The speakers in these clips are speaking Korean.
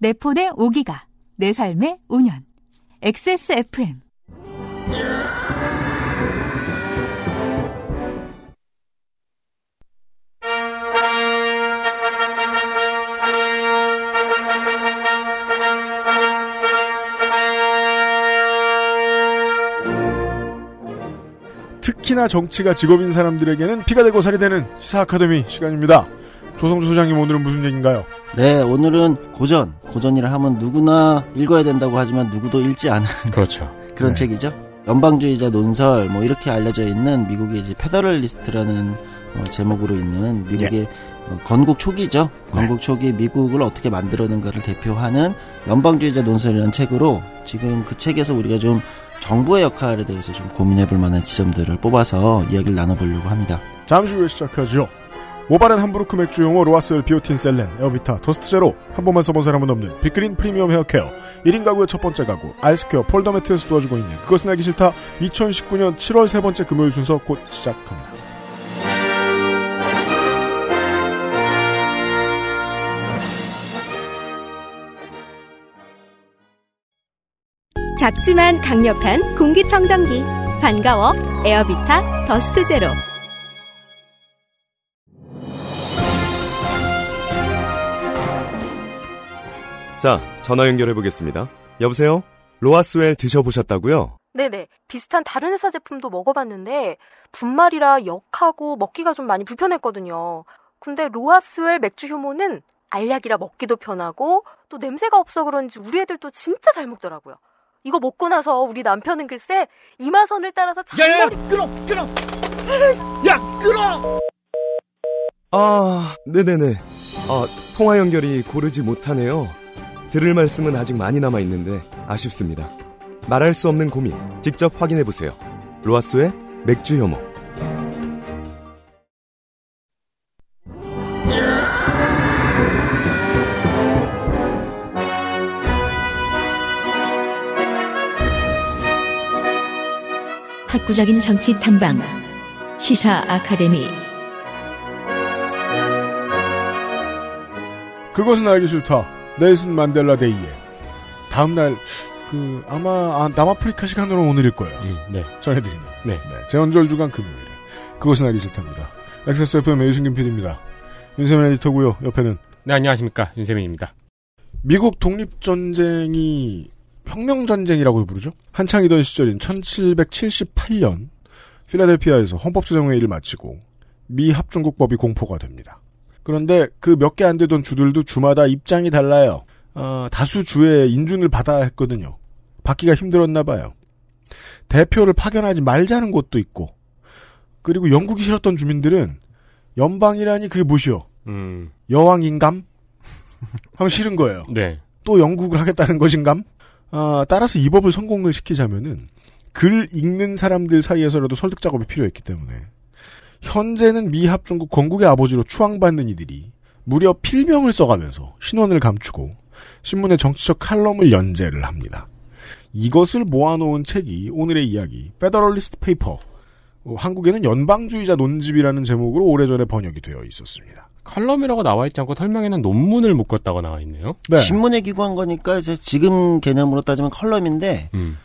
내 폰의 5기가, 내 삶의 5년. XSFM. 특히나 정치가 직업인 사람들에게는 피가 되고 살이 되는 시사 아카데미 시간입니다. 조성주 소장님 오늘은 무슨 얘기인가요? 네, 오늘은 고전. 고전이라 하면 누구나 읽어야 된다고 하지만 누구도 읽지 않은 그렇죠. 그런 네. 책이죠. 연방주의자 논설 뭐 이렇게 알려져 있는 미국의 이제 Federalist라는 어, 제목으로 있는 미국의 어, 건국 초기죠. 건국 초기 미국을 어떻게 만들어낸가를 대표하는 연방주의자 논설이라는 책으로 지금 그 책에서 우리가 좀 정부의 역할에 대해서 좀 고민해볼 만한 지점들을 뽑아서 이야기를 나눠보려고 합니다. 잠시 후에 시작하죠. 모발엔 함부르크 맥주 효모 로아스웰 비오틴 셀렌 에어비타 더스트 제로. 한 번만 써본 사람은 없는 빅그린 프리미엄 헤어케어. 1인 가구의 첫 번째 가구 알스케어 폴더 매트에서 도와주고 있는 그것은 알기 싫다. 2019년 7월 세 번째 금요일 순서 곧 시작합니다. 작지만 강력한 공기청정기. 반가워 에어비타 더스트 제로 자, 전화 연결해 보겠습니다. 여보세요? 로아스웰 드셔보셨다고요? 네네. 비슷한 다른 회사 제품도 먹어봤는데 분말이라 역하고 먹기가 좀 많이 불편했거든요. 근데 로아스웰 맥주 효모는 알약이라 먹기도 편하고 또 냄새가 없어 그런지 우리 애들도 진짜 잘 먹더라고요. 이거 먹고 나서 우리 남편은 글쎄 이마선을 따라서 잔머리 끊어! 끊어! 야, 끊어! 아, 네네네. 아, 통화 연결이 고르지 못하네요. 들을 말씀은 아직 많이 남아 있는데 아쉽습니다. 말할 수 없는 고민 직접 확인해 보세요. 로아스의 맥주 혐오. 학구적인 정치 탐방 시사 아카데미 그것은 알기 싫다. 넬슨 만델라 데이에 다음날 그 아마 아, 남아프리카 시간으로 오늘일 거예요. 음, 네. 전해드리는 네. 네, 재헌절 주간 금요일에 그것은 알기 싫답니다. XSFM 유승균 PD입니다. 윤세민 에디터고요. 옆에는 네, 안녕하십니까. 윤세민입니다. 미국 독립 전쟁이 혁명 전쟁이라고 부르죠. 한창이던 시절인 1778년 필라델피아에서 헌법조정회의를 마치고 미 합중국법이 공포가 됩니다. 그런데 그 몇 개 안 되던 주들도 주마다 입장이 달라요. 어, 다수 주의 인준을 받아야 했거든요. 받기가 힘들었나 봐요. 대표를 파견하지 말자는 곳도 있고 그리고 영국이 싫었던 주민들은 연방이라니 그게 무엇이요? 음, 여왕인감? 하면 싫은 거예요. 네. 또 영국을 하겠다는 것인감? 아, 따라서 이 법을 성공을 시키자면은 글 읽는 사람들 사이에서라도 설득 작업이 필요했기 때문에 현재는 미합 중국 건국의 아버지로 추앙받는 이들이 무려 필명을 써가면서 신원을 감추고 신문에 정치적 칼럼을 연재를 합니다. 이것을 모아놓은 책이 오늘의 이야기 Federalist Paper 어, 한국에는 연방주의자 논집이라는 제목으로 오래전에 번역이 되어 있었습니다. 칼럼이라고 나와 있지 않고 설명에는 논문을 묶었다고 나와 있네요. 네. 신문에 기고한 거니까 이제 지금 개념으로 따지면 컬럼인데 음.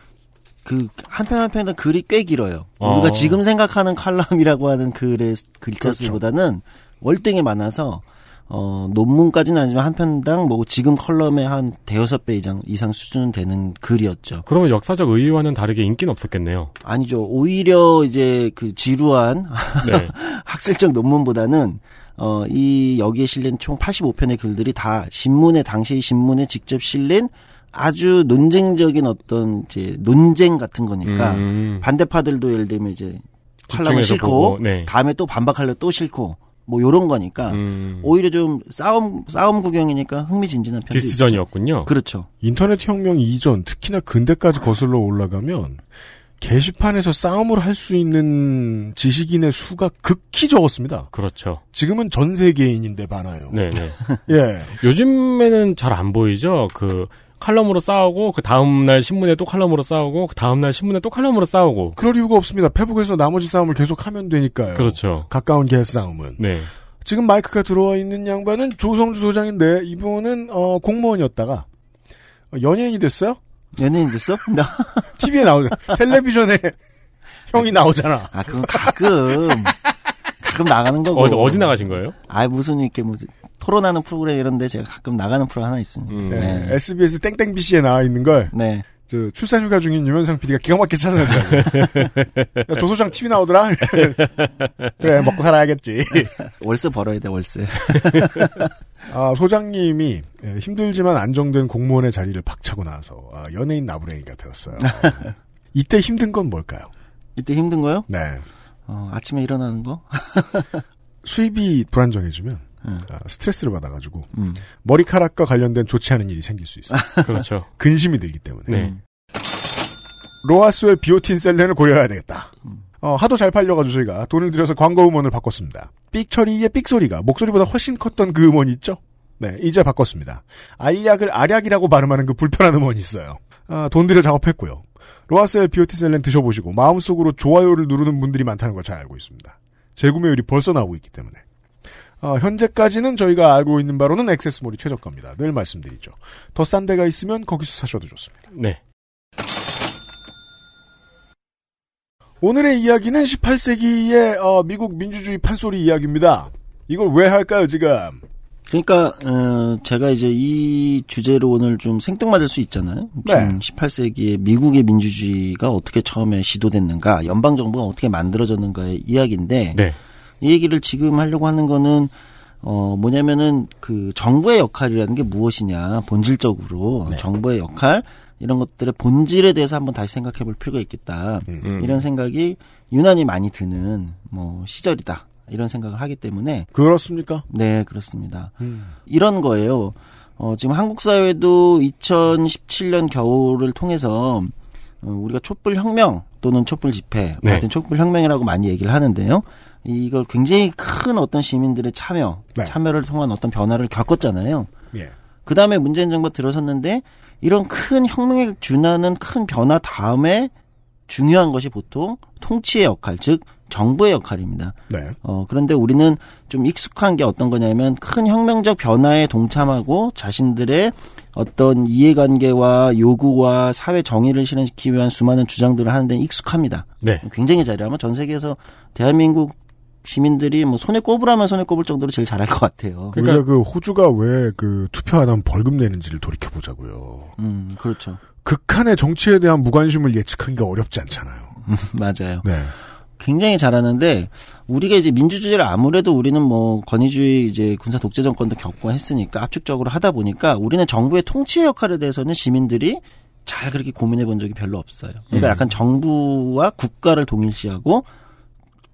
그 한편 한 편은 글이 꽤 길어요. 어. 우리가 지금 생각하는 칼럼이라고 하는 글의 글자 그렇죠. 수보다는 월등히 많아서 어 논문까지는 아니지만 한 편당 뭐 지금 컬럼의 한 대여섯 배 이상 이상 수준은 되는 글이었죠. 그러면 역사적 의의와는 다르게 인기는 없었겠네요. 아니죠. 오히려 이제 그 지루한 네. 학술적 논문보다는 어, 이 여기에 실린 총 85편의 글들이 다 신문에 당시 신문에 직접 실린 아주 논쟁적인 어떤 이제 논쟁 같은 거니까 음, 반대파들도 예를 들면 이제 칼럼을 보고, 네. 다음에 또 반박하려 또 싫고 뭐 요런 거니까 음, 오히려 좀 싸움 싸움 구경이니까 흥미진진한 있죠. 디스전이었군요. 그렇죠. 인터넷 혁명 이전, 특히나 근대까지 거슬러 올라가면 게시판에서 싸움을 할 수 있는 지식인의 수가 극히 적었습니다. 그렇죠. 지금은 전 세계인인데 많아요. 네, 네. 예. 요즘에는 잘 안 보이죠. 그 칼럼으로 싸우고 그 다음 날 신문에 또 칼럼으로 싸우고 그 다음 날 신문에 또 칼럼으로 싸우고 그럴 이유가 없습니다. 페북에서 나머지 싸움을 계속 하면 되니까요. 그렇죠. 가까운 개 싸움은. 네. 지금 마이크가 들어와 있는 양반은 조성주 소장인데 이분은 어, 공무원이었다가 어, 연예인이 됐어요. 연예인 됐어? 나. TV에 나오죠. 텔레비전에 형이 나오잖아. 아, 그건 가끔. 가끔 나가는 거고. 어디, 어디 나가신 거예요? 아, 무슨 이렇게 무슨 토론하는 프로그램 이런데 제가 가끔 나가는 프로 하나 있습니다. 음. 네, 네. SBS 땡땡BC에 나와 있는 걸 네. 저 출산 휴가 중인 유면상 PD가 기가 막히게 찾아내더라고요. 야, 조 소장 TV 나오더라. 그래 먹고 살아야겠지. 월세 벌어야 돼, 월세. 아, 소장님이 예, 힘들지만 안정된 공무원의 자리를 박차고 나서 아, 연예인 나부랭이가 되었어요. 이때 힘든 건 뭘까요? 이때 힘든 거요? 네. 어, 아침에 일어나는 거? 수입이 불안정해지면 음. 아, 스트레스를 받아가지고 음. 머리카락과 관련된 좋지 않은 일이 생길 수 있어요. 그렇죠. 근심이 들기 때문에. 네. 로아스웰 비오틴 셀렌을 고려해야 되겠다. 음. 어, 하도 잘 팔려가지고 저희가 돈을 들여서 광고 음원을 바꿨습니다. 삑처리의 삑소리가 목소리보다 훨씬 컸던 그 음원이 있죠? 네, 이제 바꿨습니다. 알약을 알약이라고 발음하는 그 불편한 음원이 있어요. 아, 돈 들여 작업했고요. 로아스웰 비오틴 셀렌 드셔보시고 마음속으로 좋아요를 누르는 분들이 많다는 걸 잘 알고 있습니다. 재구매율이 벌써 나오고 있기 때문에. 어, 현재까지는 저희가 알고 있는 바로는 액세스몰이 최저가입니다. 늘 말씀드리죠. 더 싼 데가 있으면 거기서 사셔도 좋습니다. 네. 오늘의 이야기는 18세기의 어, 미국 민주주의 판소리 이야기입니다. 이걸 왜 할까요, 지금? 그러니까 어, 제가 이제 이 주제로 오늘 좀 생뚱맞을 수 있잖아요. 네. 18세기의 미국의 민주주의가 어떻게 처음에 시도됐는가, 연방 정부가 어떻게 만들어졌는가의 이야기인데 네. 이 얘기를 지금 하려고 하는 거는 어 뭐냐면은 그 정부의 역할이라는 게 무엇이냐 본질적으로 네. 정부의 역할 이런 것들의 본질에 대해서 한번 다시 생각해 볼 필요가 있겠다. 음. 이런 생각이 유난히 많이 드는 뭐 시절이다. 이런 생각을 하기 때문에 그렇습니까? 네, 그렇습니다. 이런 거예요. 어, 지금 한국 사회도 2017년 겨울을 통해서 어, 우리가 촛불 혁명 또는 촛불 집회, 네. 같은 촛불 혁명이라고 많이 얘기를 하는데요. 이걸 굉장히 큰 어떤 시민들의 참여, 네. 참여를 통한 어떤 변화를 겪었잖아요. 예. 그 다음에 문재인 정부가 들어섰는데 이런 큰 혁명에 준하는 큰 변화 다음에 중요한 것이 보통 통치의 역할, 즉 정부의 역할입니다. 네. 어, 그런데 우리는 좀 익숙한 게 어떤 거냐면 큰 혁명적 변화에 동참하고 자신들의 어떤 이해관계와 요구와 사회 정의를 실현시키기 위한 수많은 주장들을 하는 데는 익숙합니다. 네. 굉장히 잘해요. 아마 전 세계에서 대한민국 시민들이 뭐 손에 꼽으라면 손에 꼽을 정도로 제일 잘할 것 같아요. 그러니까- 우리가 그 호주가 왜 그 투표 안 하면 벌금 내는지를 돌이켜 보자고요. 음, 그렇죠. 극한의 정치에 대한 무관심을 예측하기가 어렵지 않잖아요. 맞아요. 네. 굉장히 잘하는데 우리가 이제 민주주의를 아무래도 우리는 뭐 권위주의 이제 군사 독재 정권도 겪고 했으니까 압축적으로 하다 보니까 우리는 정부의 통치 역할에 대해서는 시민들이 잘 그렇게 고민해 본 적이 별로 없어요. 그러니까 음. 약간 정부와 국가를 동일시하고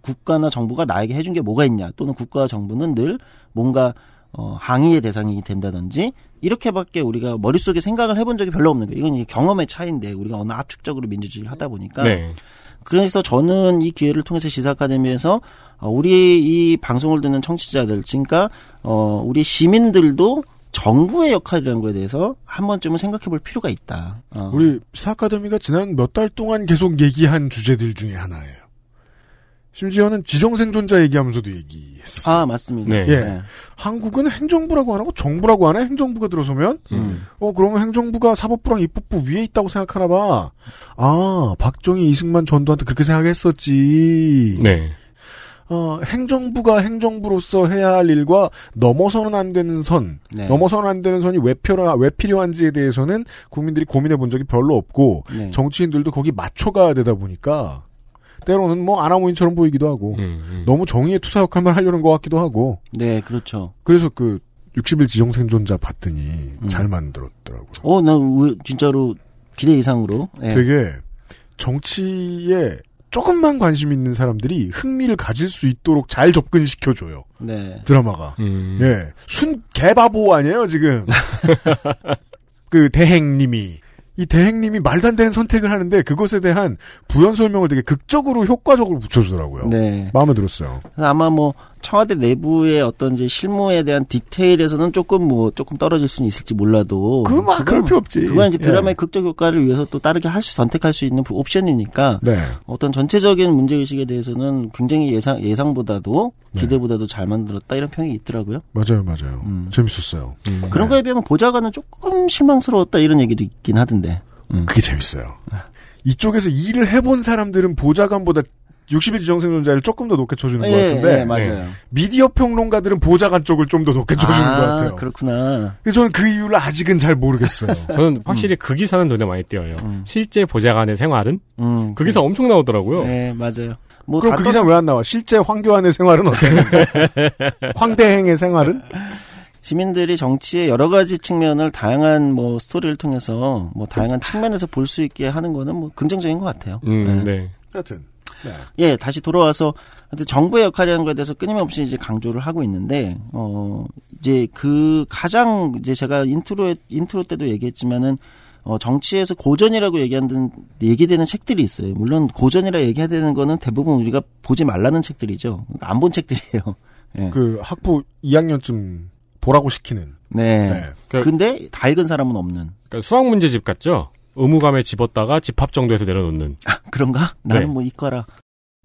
국가나 정부가 나에게 해준 게 뭐가 있냐 또는 국가와 정부는 늘 뭔가 어, 항의의 대상이 된다든지 이렇게밖에 우리가 머릿속에 생각을 해본 적이 별로 없는 거예요. 이건 이제 경험의 차이인데 우리가 어느 압축적으로 민주주의를 하다 보니까 네. 그래서 저는 이 기회를 통해서 시사 아카데미에서 어, 우리 이 방송을 듣는 청취자들, 그러니까 어 우리 시민들도 정부의 역할이라는 거에 대해서 한 번쯤은 생각해 볼 필요가 있다. 어. 우리 사아카데미가 지난 몇 달 동안 계속 얘기한 주제들 중에 하나예요. 심지어는 지정생존자 얘기하면서도 얘기했었어요. 아 맞습니다. 네. 예. 한국은 행정부라고 안 하고 정부라고 하네. 행정부가 들어서면 음. 어 그러면 행정부가 사법부랑 입법부 위에 있다고 생각하나 봐. 아 박정희 이승만 전두한테 그렇게 생각했었지. 네. 어 행정부가 행정부로서 해야 할 일과 넘어서는 안 되는 선, 네. 넘어서는 안 되는 선이 왜 필요 왜 필요한지에 대해서는 국민들이 고민해 본 적이 별로 없고 네. 정치인들도 거기 맞춰가야 되다 보니까 때로는 뭐 아나무인처럼 보이기도 하고 음, 음. 너무 정의의 투사 역할만 하려는 것 같기도 하고 네, 그렇죠. 그래서 그 60일 지정 생존자 봤더니 음. 잘 만들었더라고요. 어, 나 왜- 진짜로 기대 이상으로. 예. 되게 정치에 조금만 관심 있는 사람들이 흥미를 가질 수 있도록 잘 접근시켜줘요. 네. 드라마가. 음. 예. 순 개바보 아니에요, 지금. 그 대행님이. 이 대행님이 말도 안 되는 선택을 하는데 그것에 대한 부연 설명을 되게 극적으로 효과적으로 붙여주더라고요. 네. 마음에 들었어요. 아마 뭐 청와대 내부의 어떤 이제 실무에 대한 디테일에서는 조금 뭐 조금 떨어질 수는 있을지 몰라도 그거 막 그럴 필요 없지. 그건 이제 예. 드라마의 극적 효과를 위해서 또 다르게 할 수 선택할 수 있는 옵션이니까 네. 어떤 전체적인 문제 의식에 대해서는 굉장히 예상 예상보다도 네. 기대보다도 잘 만들었다 이런 평이 있더라고요. 맞아요, 맞아요. 음. 재밌었어요. 그런 거에 비하면 보좌관은 조금 실망스러웠다 이런 얘기도 있긴 하던데. 음. 그게 재밌어요. 이쪽에서 일을 해본 사람들은 보좌관보다 60일 지정생존자를 조금 더 높게 쳐주는 것 예, 같은데 예, 맞아요. 미디어 평론가들은 보좌관 쪽을 좀 더 높게 쳐주는 아, 것 같아요. 그렇구나. 그래서 저는 그 이유를 아직은 잘 모르겠어요. 저는 확실히 그 기사는 눈에 많이 띄어요. 음. 실제 보좌관의 생활은 음, 그 기사 엄청 나오더라고요. 네, 맞아요. 뭐 그럼 다그 떴- 기사 왜 안 나와? 실제 황교안의 생활은 어땠는데? 황대행의 생활은? 시민들이 정치의 여러 가지 측면을 다양한 뭐 스토리를 통해서 뭐 다양한 측면에서 볼 수 있게 하는 거는 뭐 긍정적인 것 같아요. 음, 네. 네. 하여튼. 네. 예, 다시 돌아와서 정부의 역할이라는 거에 대해서 끊임없이 이제 강조를 하고 있는데 어 이제 그 가장 이제 제가 인트로에 인트로 때도 얘기했지만은 어 정치에서 고전이라고 얘기하는 얘기되는 책들이 있어요. 물론 고전이라 얘기해야 되는 거는 대부분 우리가 보지 말라는 책들이죠. 안본 책들이에요. 예. 그 학부 2학년쯤 보라고 시키는. 네. 네. 그- 근데 다 읽은 사람은 없는. 그러니까 수학 문제집 같죠? 의무감에 집었다가 집합 정도에서 내려놓는. 그런가? 나는 네. 뭐 이과라.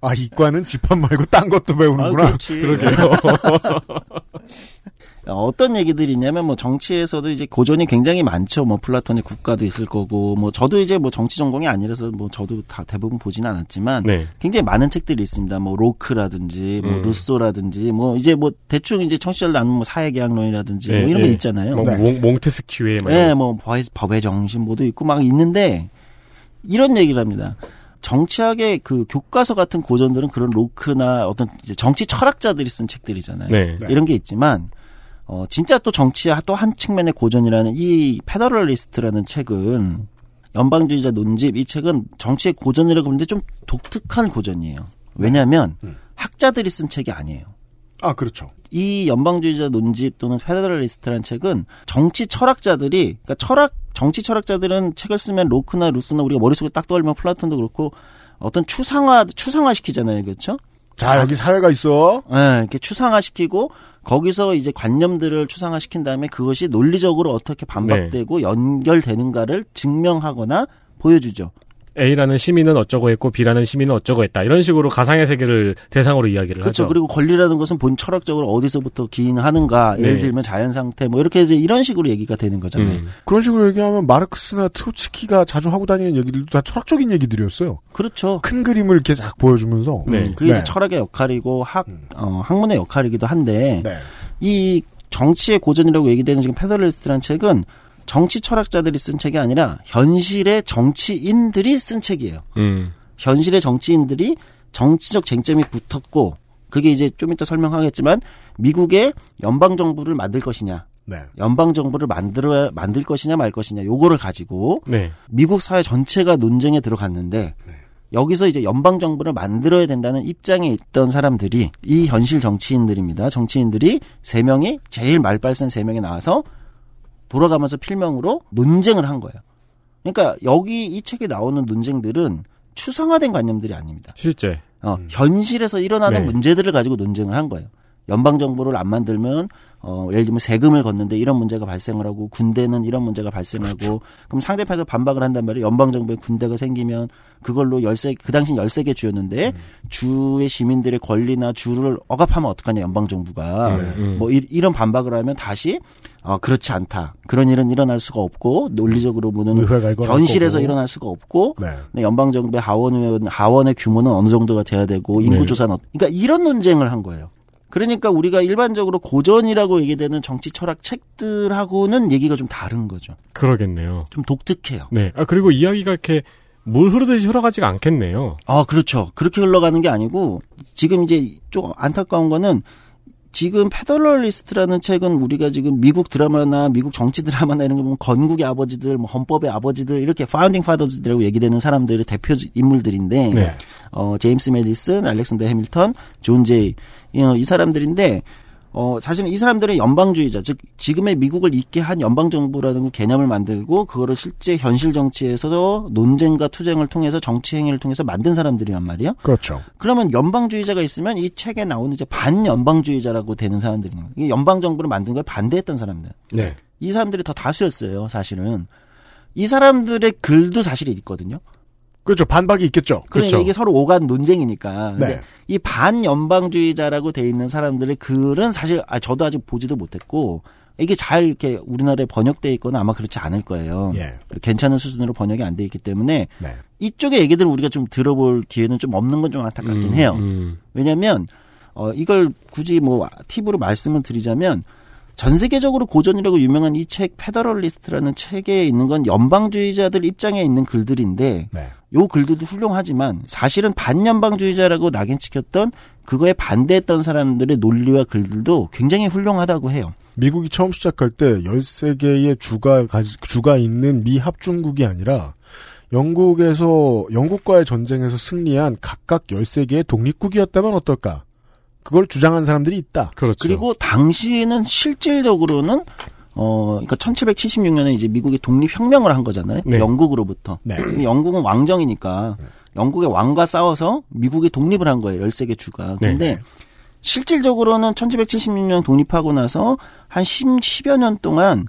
아, 이과는 집합 말고 딴 것도 아, 배우는구나. 그렇지. 어떤 얘기들이 있냐면 뭐 정치에서도 이제 고전이 굉장히 많죠. 뭐 플라톤의 국가도 있을 거고 뭐 저도 이제 뭐 정치 전공이 아니라서 뭐 저도 다 대부분 보지는 않았지만 네. 굉장히 많은 책들이 있습니다. 뭐 로크라든지 뭐 음. 루소라든지 뭐 이제 뭐 대충 이제 청취자들 아는 뭐 사회계약론이라든지 네, 뭐 이런 네. 게 있잖아요. 뭐 네. 몽, 몽테스키우의 막 예, 이런 뭐 법의, 법의 정신보도 있고 막 있는데 이런 얘기를 합니다. 정치학의 그 교과서 같은 고전들은 그런 로크나 어떤 이제 정치 철학자들이 쓴 책들이잖아요. 네. 네. 이런 게 있지만 어 진짜 또 정치의 또 한 측면의 고전이라는 이 Federalist라는 책은 연방주의자 논집 이 책은 정치의 고전이라고 하는데 좀 독특한 고전이에요. 왜냐하면 음. 학자들이 쓴 책이 아니에요. 아, 그렇죠. 이 연방주의자 논집 또는 Federalist라는 책은 정치 철학자들이 그러니까 철학 정치 철학자들은 책을 쓰면 로크나 루소나 우리가 머릿속에 딱 떠올리면 플라톤도 그렇고 어떤 추상화 추상화 시키잖아요. 그렇죠? 자, 여기 사회가 있어. 예, 이렇게 추상화시키고 거기서 이제 관념들을 추상화시킨 다음에 그것이 논리적으로 어떻게 반박되고 연결되는가를 증명하거나 보여주죠. A라는 시민은 어쩌고 했고 B라는 시민은 어쩌고 했다. 이런 식으로 가상의 세계를 대상으로 이야기를 그렇죠. 하죠. 그리고 권리라는 것은 본 철학적으로 어디서부터 기인하는가, 예를 네. 들면 자연 상태, 뭐 이렇게 이제 이런 식으로 얘기가 되는 거잖아요. 음. 그런 식으로 얘기하면 마르크스나 트로츠키가 자주 하고 다니는 얘기들도 다 철학적인 얘기들이었어요. 그렇죠. 큰 그림을 이렇게 쫙 보여주면서. 네. 음, 그게 네. 이제 철학의 역할이고 학, 음. 어, 학문의 역할이기도 한데 네. 이 정치의 고전이라고 얘기되는 지금 Federalist라는 책은 정치 철학자들이 쓴 책이 아니라 현실의 정치인들이 쓴 책이에요. 음. 현실의 정치인들이 정치적 쟁점이 붙었고 그게 이제 좀 이따 설명하겠지만 미국의 연방 정부를 만들 것이냐, 네. 연방 정부를 만들어 만들 것이냐 말 것이냐 요거를 가지고 네. 미국 사회 전체가 논쟁에 들어갔는데 여기서 이제 연방 정부를 만들어야 된다는 입장에 있던 사람들이 이 현실 정치인들입니다. 정치인들이 세 명이 제일 말빨센 세 명이 나와서 돌아가면서 필명으로 논쟁을 한 거예요. 그러니까 여기 이 책에 나오는 논쟁들은 추상화된 관념들이 아닙니다. 실제. 어, 현실에서 일어나는 네. 문제들을 가지고 논쟁을 한 거예요. 연방 정부를 안 만들면 어 예를 들면 세금을 걷는데 이런 문제가 발생을 하고 군대는 이런 문제가 발생하고 그렇죠. 그럼 상대편에서 반박을 한단 말이에요. 연방 정부에 군대가 생기면 그걸로 열세 그 당시 열세 개 주였는데 음. 주의 시민들의 권리나 주를 억압하면 어떡하냐 연방 정부가 음, 음. 뭐 이, 런 반박을 하면 다시 어 그렇지 않다. 그런 일은 일어날 수가 없고 논리적으로 보는 현실에서. 일어날 수가 없고 네. 네, 연방 정부의 하원 하원의 규모는 어느 정도가 돼야 되고 인구 네. 조사는 어- 그러니까 이런 논쟁을 한 거예요. 그러니까 우리가 일반적으로 고전이라고 얘기되는 정치 철학 책들하고는 얘기가 좀 다른 거죠. 그러겠네요. 좀 독특해요. 네. 아, 그리고 이야기가 이렇게 물 흐르듯이 흘러가지가 않겠네요. 아, 그렇죠. 그렇게 흘러가는 게 아니고 지금 이제 좀 안타까운 거는 지금 Federalist라는 책은 우리가 지금 미국 드라마나 미국 정치 드라마나 이런 거 보면 건국의 아버지들, 뭐 헌법의 아버지들 이렇게 Founding Fathers들이라고 얘기되는 사람들의 대표 인물들인데 네. 어 제임스 메디슨, 알렉산더 해밀턴, 존 제이 어, 이 사람들인데 어, 사실은 이 사람들의 연방주의자, 즉, 지금의 미국을 있게 한 연방정부라는 개념을 만들고, 그거를 실제 현실 정치에서 논쟁과 투쟁을 통해서 정치 행위를 통해서 만든 사람들이란 말이에요. 그렇죠. 그러면 연방주의자가 있으면 이 책에 나오는 이제 반연방주의자라고 되는 사람들인 이 연방정부를 만든 거에 반대했던 사람들. 네. 이 사람들이 더 다수였어요, 사실은. 이 사람들의 글도 사실이 있거든요. 그렇죠. 반박이 있겠죠. 그러니까 그렇죠. 이게 서로 오간 논쟁이니까. 네. 이 반연방주의자라고 돼 있는 사람들의 글은 사실 아, 저도 아직 보지도 못했고 이게 잘 이렇게 우리나라에 번역돼 있거나 아마 그렇지 않을 거예요. 예. 괜찮은 수준으로 번역이 안 돼 있기 때문에 네. 이쪽의 얘기들 우리가 좀 들어볼 기회는 좀 없는 건 좀 안타깝긴 음, 해요. 음. 왜냐하면 어 이걸 굳이 뭐 팁으로 말씀을 드리자면 전 세계적으로 고전이라고 유명한 이 책 Federalist라는 책에 있는 건 연방주의자들 입장에 있는 글들인데 네. 요 글들도 훌륭하지만 사실은 반연방주의자라고 낙인 찍혔던 그거에 반대했던 사람들의 논리와 글들도 굉장히 훌륭하다고 해요. 미국이 처음 시작할 때 13개의 주가, 주가 있는 미 합중국이 아니라 영국에서, 영국과의 전쟁에서 승리한 각각 13개의 독립국이었다면 어떨까? 그걸 주장한 사람들이 있다. 그렇죠. 그리고 당시에는 실질적으로는 어 그러니까 1776년에 이제 미국이 독립혁명을 한 거잖아요. 네. 영국으로부터. 네. 영국은 왕정이니까 영국의 왕과 싸워서 미국이 독립을 한 거예요. 13개 주가. 네. 근데 실질적으로는 1776년 독립하고 나서 한 10, 10여 년 동안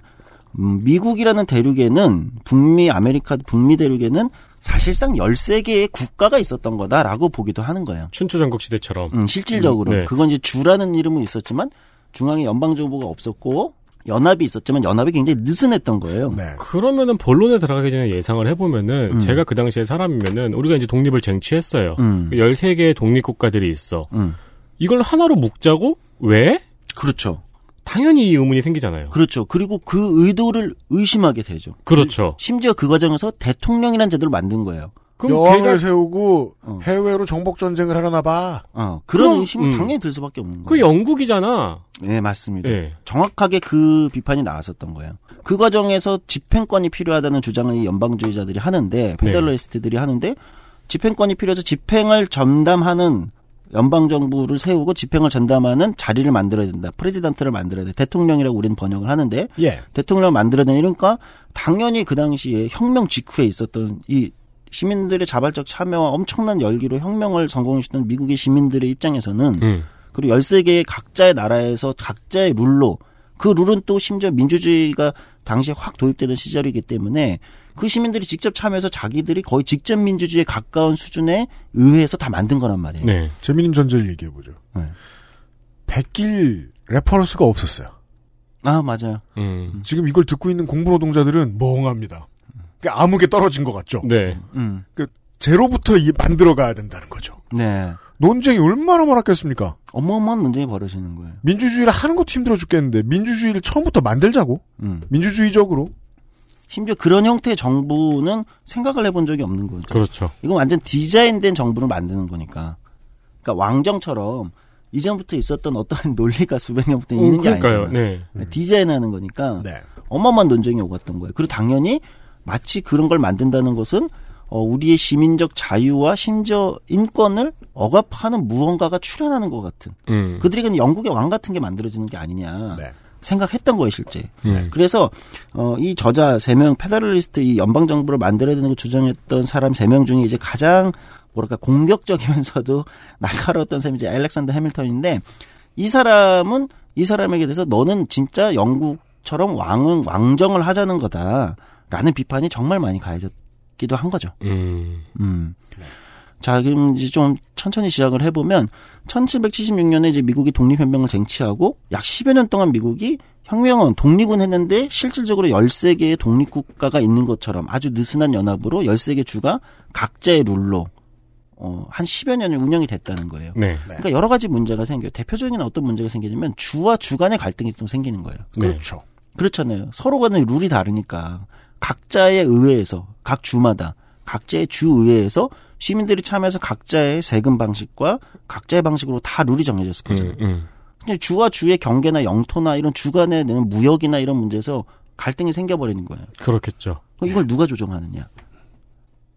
음, 미국이라는 대륙에는 북미 아메리카 북미 대륙에는 사실상 13개의 국가가 있었던 거다라고 보기도 하는 거예요. 춘추전국 시대처럼. 음, 실질적으로. 음, 네. 그건 이제 주라는 이름은 있었지만 중앙에 연방 정부가 없었고 연합이 있었지만 연합이 굉장히 느슨했던 거예요. 네. 그러면은 본론에 들어가기 전에 예상을 해보면은 음. 제가 그 당시에 사람이면은 우리가 이제 독립을 쟁취했어요. 음. 13개의 독립국가들이 있어. 음. 이걸 하나로 묶자고? 왜? 그렇죠. 당연히 이 의문이 생기잖아요. 그렇죠. 그리고 그 의도를 의심하게 되죠. 그렇죠. 심지어 그 과정에서 대통령이라는 제도를 만든 거예요. 그럼 여왕을 걔가 세우고 어. 해외로 정복 전쟁을 하려나 봐. 어, 그런 그럼, 의심은 음. 당연히 들 수밖에 없는 그 거예요. 영국이잖아. 네, 맞습니다. 예. 정확하게 그 비판이 나왔었던 거예요. 그 과정에서 집행권이 필요하다는 주장을 이 연방주의자들이 하는데 Federalist들이 하는데 집행권이 필요해서 집행을 전담하는 연방 정부를 세우고 집행을 전담하는 자리를 만들어야 된다. president를 만들어야 돼. 대통령이라고 우리는 번역을 하는데 예. 대통령을 만들어야 되는 이러니까 당연히 그 당시에 혁명 직후에 있었던 이 시민들의 자발적 참여와 엄청난 열기로 혁명을 성공시켰던 미국의 시민들의 입장에서는 음. 그리고 13개의 각자의 나라에서 각자의 룰로 그 룰은 또 심지어 민주주의가 당시에 확 도입되던 시절이기 때문에 그 시민들이 직접 참여해서 자기들이 거의 직접 민주주의에 가까운 수준의 의회에서 다 만든 거란 말이에요. 네. 재미있는 전제를 얘기해보죠. 네. 베낄 reference가 없었어요. 아, 맞아요. 음. 지금 이걸 듣고 있는 공부 노동자들은 멍합니다. 그러니까 암흑에 떨어진 것 같죠. 네. 음. 제로부터 이 만들어 가야 된다는 거죠. 네. 논쟁이 얼마나 많았겠습니까? 어마어마한 논쟁이 벌어지는 거예요. 민주주의를 하는 것도 힘들어 죽겠는데 민주주의를 처음부터 만들자고 음. 민주주의적으로 심지어 그런 형태의 정부는 생각을 해본 적이 없는 거죠. 그렇죠. 이건 완전 디자인된 정부를 만드는 거니까. 그러니까 왕정처럼 이전부터 있었던 어떤 논리가 수백 년부터 있는 음, 게. 아니잖아요. 네. 디자인하는 거니까 네. 어마어마한 논쟁이 오갔던 거예요. 그리고 당연히 마치 그런 걸 만든다는 것은 어, 우리의 시민적 자유와 심지어 인권을 억압하는 무언가가 출현하는 것 같은. 음. 그들이 그냥 영국의 왕 같은 게 만들어지는 게 아니냐 네. 생각했던 거예요, 실제. 음. 그래서 어, 이 저자 세 명 페더럴리스트 이 연방 정부를 만들어야 되는 걸 주장했던 사람 세 명 중에 이제 가장 뭐랄까 공격적이면서도 날카로웠던 사람이 이제 알렉산더 해밀턴인데 이 사람은 이 사람에게 대해서 너는 진짜 영국처럼 왕은 왕정을 하자는 거다라는 비판이 정말 많이 가해졌 기도 한 거죠. 음. 음. 자, 그럼 이제 좀 천천히 시작을 해보면, 1776년에 이제 미국이 독립혁명을 쟁취하고, 약 10여 년 동안 미국이 혁명은 독립은 했는데, 실질적으로 13개의 독립국가가 있는 것처럼 아주 느슨한 연합으로 13개 주가 각자의 룰로, 어, 한 10여 년이 운영이 됐다는 거예요. 네. 그러니까 여러 가지 문제가 생겨요. 대표적인 어떤 문제가 생기냐면, 주와 주 간의 갈등이 좀 생기는 거예요. 네. 그렇죠. 그렇잖아요. 서로 간의 룰이 다르니까 각자의 의회에서 각 주마다 각자의 주 의회에서 시민들이 참여해서 각자의 세금 방식과 각자의 방식으로 다 룰이 정해졌을 거죠. 음, 음. 근데 주와 주의 경계나 영토나 이런 주간에 내는 무역이나 이런 문제에서 갈등이 생겨버리는 거예요. 그렇겠죠. 이걸 누가 조정하느냐?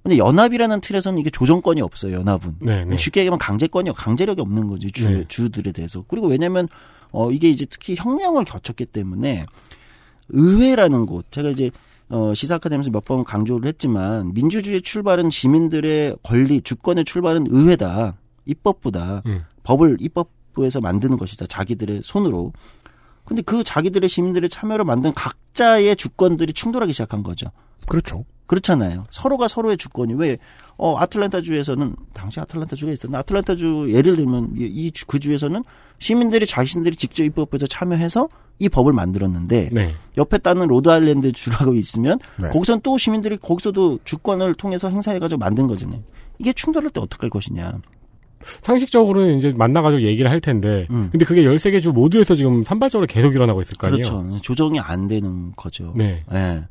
근데 연합이라는 틀에서는 이게 조정권이 없어요. 연합은 네, 네. 쉽게 얘기하면 강제권이 강제력이 없는 거지 주 네. 주들에 대해서. 그리고 왜냐면 어 이게 이제 특히 혁명을 거쳤기 때문에 의회라는 곳 제가 이제 어 시사 아카데미에서 몇 번 강조를 했지만 민주주의 출발은 시민들의 권리 주권의 출발은 의회다 입법부다 음. 법을 입법부에서 만드는 것이다 자기들의 손으로. 근데 그 자기들의 시민들의 참여로 만든 각자의 주권들이 충돌하기 시작한 거죠. 그렇죠. 그렇잖아요. 서로가 서로의 주권이 왜, 어, 아틀란타 주에서는, 당시 아틀란타 주가 있었나? 아틀란타 주, 예를 들면, 이, 이 주- 그 주에서는 시민들이 자신들이 직접 입법부에서 참여해서 이 법을 만들었는데, 네. 옆에 다른 로드아일랜드 주라고 있으면, 네. 거기선 또 시민들이 거기서도 주권을 통해서 행사해가지고 만든 거잖아요. 이게 충돌할 때 어떡할 것이냐. 상식적으로는 이제 만나가지고 얘기를 할 텐데, 음. 근데 그게 13개 주 모두에서 지금 산발적으로 계속 일어나고 있을 거 아니에요? 그렇죠. 조정이 안 되는 거죠. 네. 예.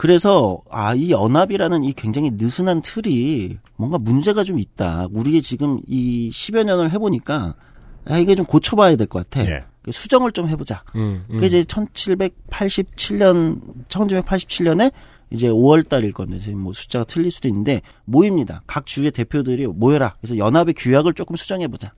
그래서 아 이 연합이라는 이 굉장히 느슨한 틀이 뭔가 문제가 좀 있다. 우리 지금 이 10여 년을 해보니까 아 이게 좀 고쳐봐야 될 것 같아. 예. 수정을 좀 해보자. 음, 음. 그 이제 1787년 1787년에 이제 5월 달일 건데 지금 뭐 숫자가 틀릴 수도 있는데 모입니다. 각 주의 대표들이 모여라. 그래서 연합의 규약을 조금 수정해 보자.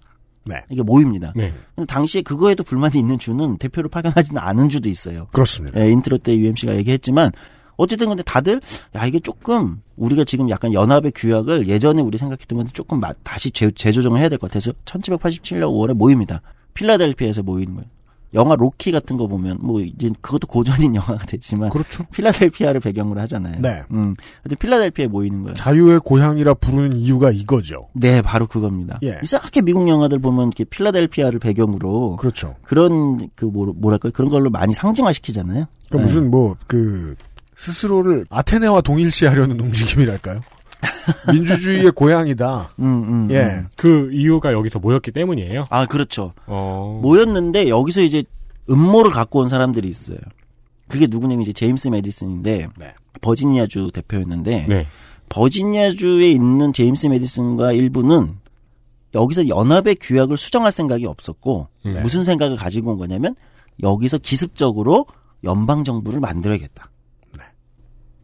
네. 이게 모입니다. 네. 당시에 그거에도 불만이 있는 주는 대표를 파견하지는 않은 주도 있어요. 그렇습니다. 예, 인트로 때 UMC가 얘기했지만 어쨌든 근데 다들 야 이게 조금 우리가 지금 약간 연합의 규약을 예전에 우리 생각했던 건데 조금 마- 다시 재, 재조정을 해야 될 것 같아서 1787년 5월에 모입니다. 필라델피아에서 모이는 거예요. 영화 로키 같은 거 보면 뭐 이제 그것도 고전인 영화가 됐지만 그렇죠. 필라델피아를 배경으로 하잖아요. 네. 음. 하여튼 필라델피아에 모이는 거예요. 자유의 고향이라 부르는 이유가 이거죠. 네, 바로 그겁니다. 예. 이상하게 미국 영화들 보면 이렇게 필라델피아를 배경으로 그렇죠. 그런 그 뭐, 뭐랄까요 그런 걸로 많이 상징화시키잖아요. 그러니까 네. 무슨 뭐 그 스스로를 아테네와 동일시하려는 움직임이랄까요? 민주주의의 고향이다. 음, 음, 예. 음. 그 이유가 여기서 모였기 때문이에요. 아, 그렇죠. 어. 모였는데 여기서 이제 음모를 갖고 온 사람들이 있어요. 그게 누구냐면 이제 제임스 메디슨인데 네. 버지니아주 대표였는데 네. 버지니아주에 있는 제임스 메디슨과 일부는 여기서 연합의 규약을 수정할 생각이 없었고 네. 무슨 생각을 가지고 온 거냐면 여기서 기습적으로 연방 정부를 만들어야겠다.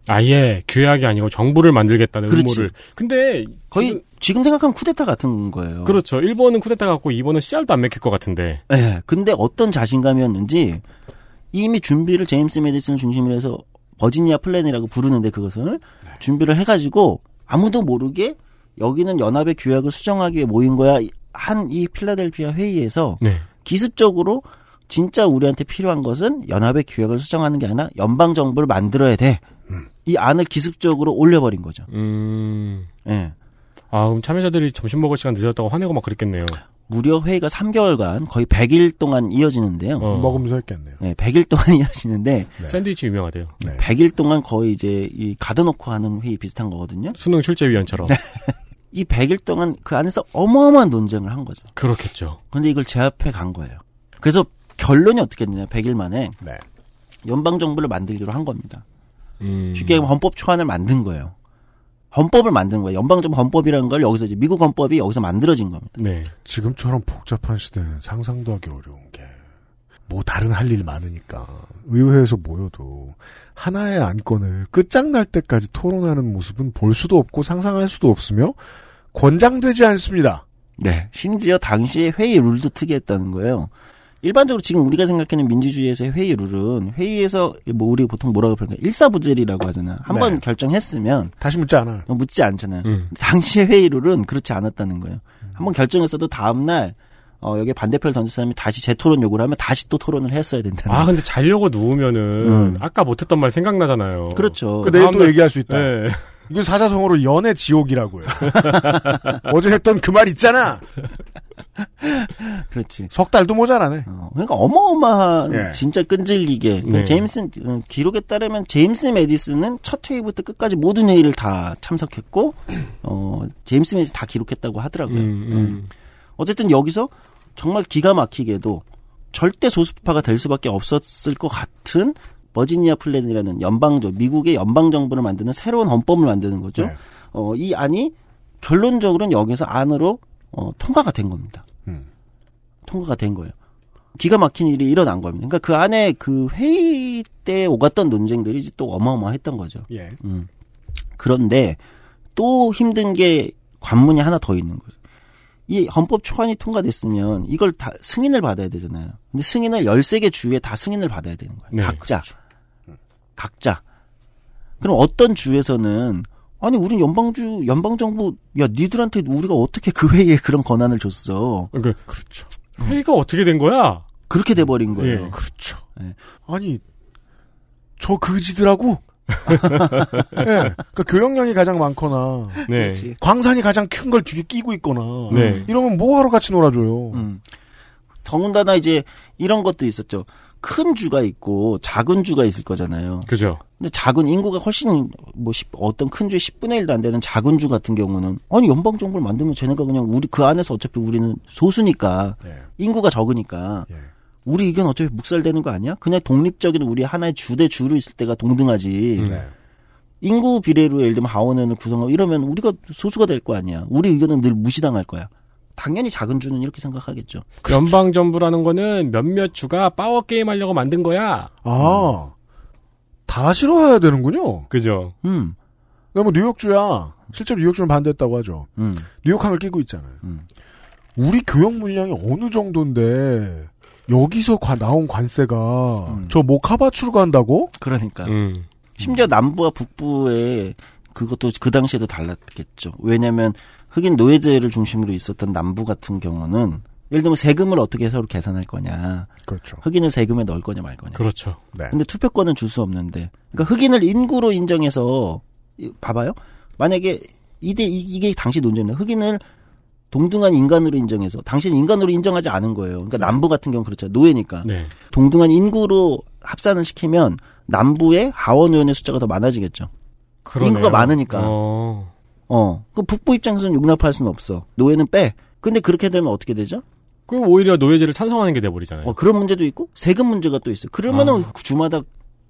아예 규약이 아니고 정부를 만들겠다는 그렇지. 음모를. 근데 거의 지금- 지금, 생각하면 쿠데타 같은 거예요. 그렇죠. 1번은 쿠데타 같고 2번은 씨알도 안 맥힐 것 같은데. 예. 근데 어떤 자신감이었는지 이미 준비를 제임스 메디슨 중심으로 해서 버지니아 플랜이라고 부르는데 그것을 준비를 해가지고 아무도 모르게 여기는 연합의 규약을 수정하기 위해 모인 거야 한 이 필라델피아 회의에서 네. 기습적으로 진짜 우리한테 필요한 것은 연합의 규약을 수정하는 게 아니라 연방 정부를 만들어야 돼. 이 안을 기습적으로 올려버린 거죠. 음. 예. 아, 그럼 참여자들이 점심 먹을 시간 늦었다고 화내고 막 그랬겠네요. 무려 회의가 3개월간 거의 100일 동안 이어지는데요. 어. 먹으면서 했겠네요. 네, 100일 동안 이어지는데 네. 샌드위치 유명하대요. 네. 100일 동안 거의 이제 이 가둬놓고 하는 회의 비슷한 거거든요. 수능 출제위원처럼. 이 100일 동안 그 안에서 어마어마한 논쟁을 한 거죠. 그렇겠죠. 근데 이걸 제압해 간 거예요. 그래서 결론이 어떻게 됐냐, 100일 만에 네. 연방 정부를 만들기로 한 겁니다. 음. 쉽게 얘기하면 헌법 초안을 만든 거예요. 헌법을 만든 거예요. 연방정부 헌법이라는 걸 여기서 이제 미국 헌법이 여기서 만들어진 겁니다. 네. 지금처럼 복잡한 시대는 상상도 하기 어려운 게, 뭐 다른 할 일 많으니까, 의회에서 모여도 하나의 안건을 끝장날 때까지 토론하는 모습은 볼 수도 없고 상상할 수도 없으며, 권장되지 않습니다. 네. 심지어 당시에 회의 룰도 특이했다는 거예요. 일반적으로 지금 우리가 생각하는 민주주의에서의 회의 룰은 회의에서 뭐 우리 보통 뭐라고 부르까 일사부재리라고 하잖아요. 한번 네. 결정했으면 다시 묻지 않아. 묻지 않잖아요. 음. 당시의 회의 룰은 그렇지 않았다는 거예요. 한번 결정했어도 다음 날 어, 여기에 반대표를 던진 사람이 다시 재토론 요구를 하면 다시 또 토론을 했어야 된다는 아, 거예요. 근데 자려고 누우면은 음. 아까 못했던 말 생각나잖아요. 그렇죠. 그 내일 또 얘기할 수 있다. 네. 이거 사자성어로 연애 지옥이라고요. 어제 했던 그 말 있잖아. 그렇지. 석 달도 모자라네. 어, 그러니까 어마어마한 예. 진짜 끈질기게 그러니까 네. 제임스 어, 기록에 따르면 제임스 메디슨은 첫 회의부터 끝까지 모든 회의를 다 참석했고 어 제임스 메디슨 다 기록했다고 하더라고요. 음, 음. 어쨌든 여기서 정말 기가 막히게도 절대 소수파가 될 수밖에 없었을 것 같은 버지니아 플랜이라는 연방정 미국의 연방 정부를 만드는 새로운 헌법을 만드는 거죠. 네. 어, 이 안이 결론적으로는 여기서 안으로 어, 통과가 된 겁니다. 음. 통과가 된 거예요. 기가 막힌 일이 일어난 겁니다. 그러니까 그 안에 그 회의 때 오갔던 논쟁들이 이제 또 어마어마했던 거죠. 예. 음. 그런데 또 힘든 게 관문이 하나 더 있는 거죠. 이 헌법 초안이 통과됐으면 이걸 다 승인을 받아야 되잖아요. 근데 승인을 13개 주에 다 승인을 받아야 되는 거예요. 네, 각자. 각자. 그럼 어떤 주에서는 아니 우린 연방주 연방정부 야 니들한테 우리가 어떻게 그 회의에 그런 권한을 줬어. 그, 그렇죠. 회의가 어떻게 된 거야? 그렇게 돼 버린 거예요. 예. 그렇죠. 네. 아니 저 그지들하고 예. 그러니까 교역량이 가장 많거나 네. 광산이 가장 큰 걸 뒤에 끼고 있거나 네. 이러면 뭐하러 같이 놀아줘요. 음. 더군다나 이제 이런 것도 있었죠. 큰 주가 있고 작은 주가 있을 거잖아요. 그죠. 근데 작은 인구가 훨씬 뭐 10, 어떤 큰 주의 10분의 1도 안 되는 작은 주 같은 경우는 아니 연방 정부를 만들면 쟤네가 그냥 우리 그 안에서 어차피 우리는 소수니까 네. 인구가 적으니까 예. 우리 의견 어차피 묵살되는 거 아니야? 그냥 독립적인 우리 하나의 주대 주로 있을 때가 동등하지. 음. 네. 인구 비례로 예를 들면 하원을 구성하고 이러면 우리가 소수가 될 거 아니야. 우리 의견은 늘 무시당할 거야. 당연히 작은 주는 이렇게 생각하겠죠. 연방 정부라는 거는 몇몇 주가 파워 게임 하려고 만든 거야. 아, 다 싫어해야 되는군요. 그죠. 음, 너무 뉴욕주야. 실제로 뉴욕주는 반대했다고 하죠. 음, 뉴욕항을 끼고 있잖아요. 음. 우리 교역 물량이 어느 정도인데 여기서 관- 나온 관세가 음. 저 모카바추로 간다고? 그러니까. 음. 심지어 남부와 북부의 그것도 그 당시에도 달랐겠죠. 왜냐하면 흑인 노예제를 중심으로 있었던 남부 같은 경우는 예를 들면 세금을 어떻게 서로 계산할 거냐, 그렇죠. 흑인을 세금에 넣을 거냐 말 거냐. 그렇죠. 네. 근데 투표권은 줄 수 없는데, 그러니까 흑인을 인구로 인정해서 이- 봐봐요. 만약에 이대 이- 이게 당시 논쟁이에요. 흑인을 동등한 인간으로 인정해서 당신은 인간으로 인정하지 않은 거예요. 그러니까 남부 같은 경우 그렇죠. 노예니까 네. 동등한 인구로 합산을 시키면 남부의 하원 의원의 숫자가 더 많아지겠죠. 그러네요. 인구가 많으니까. 어. 어. 그 북부 입장에서는 용납할 수는 없어. 노예는 빼. 근데 그렇게 되면 어떻게 되죠? 그 오히려 노예제를 찬성하는 게 돼버리잖아요. 어, 그런 문제도 있고 세금 문제가 또 있어요. 그러면은 주마다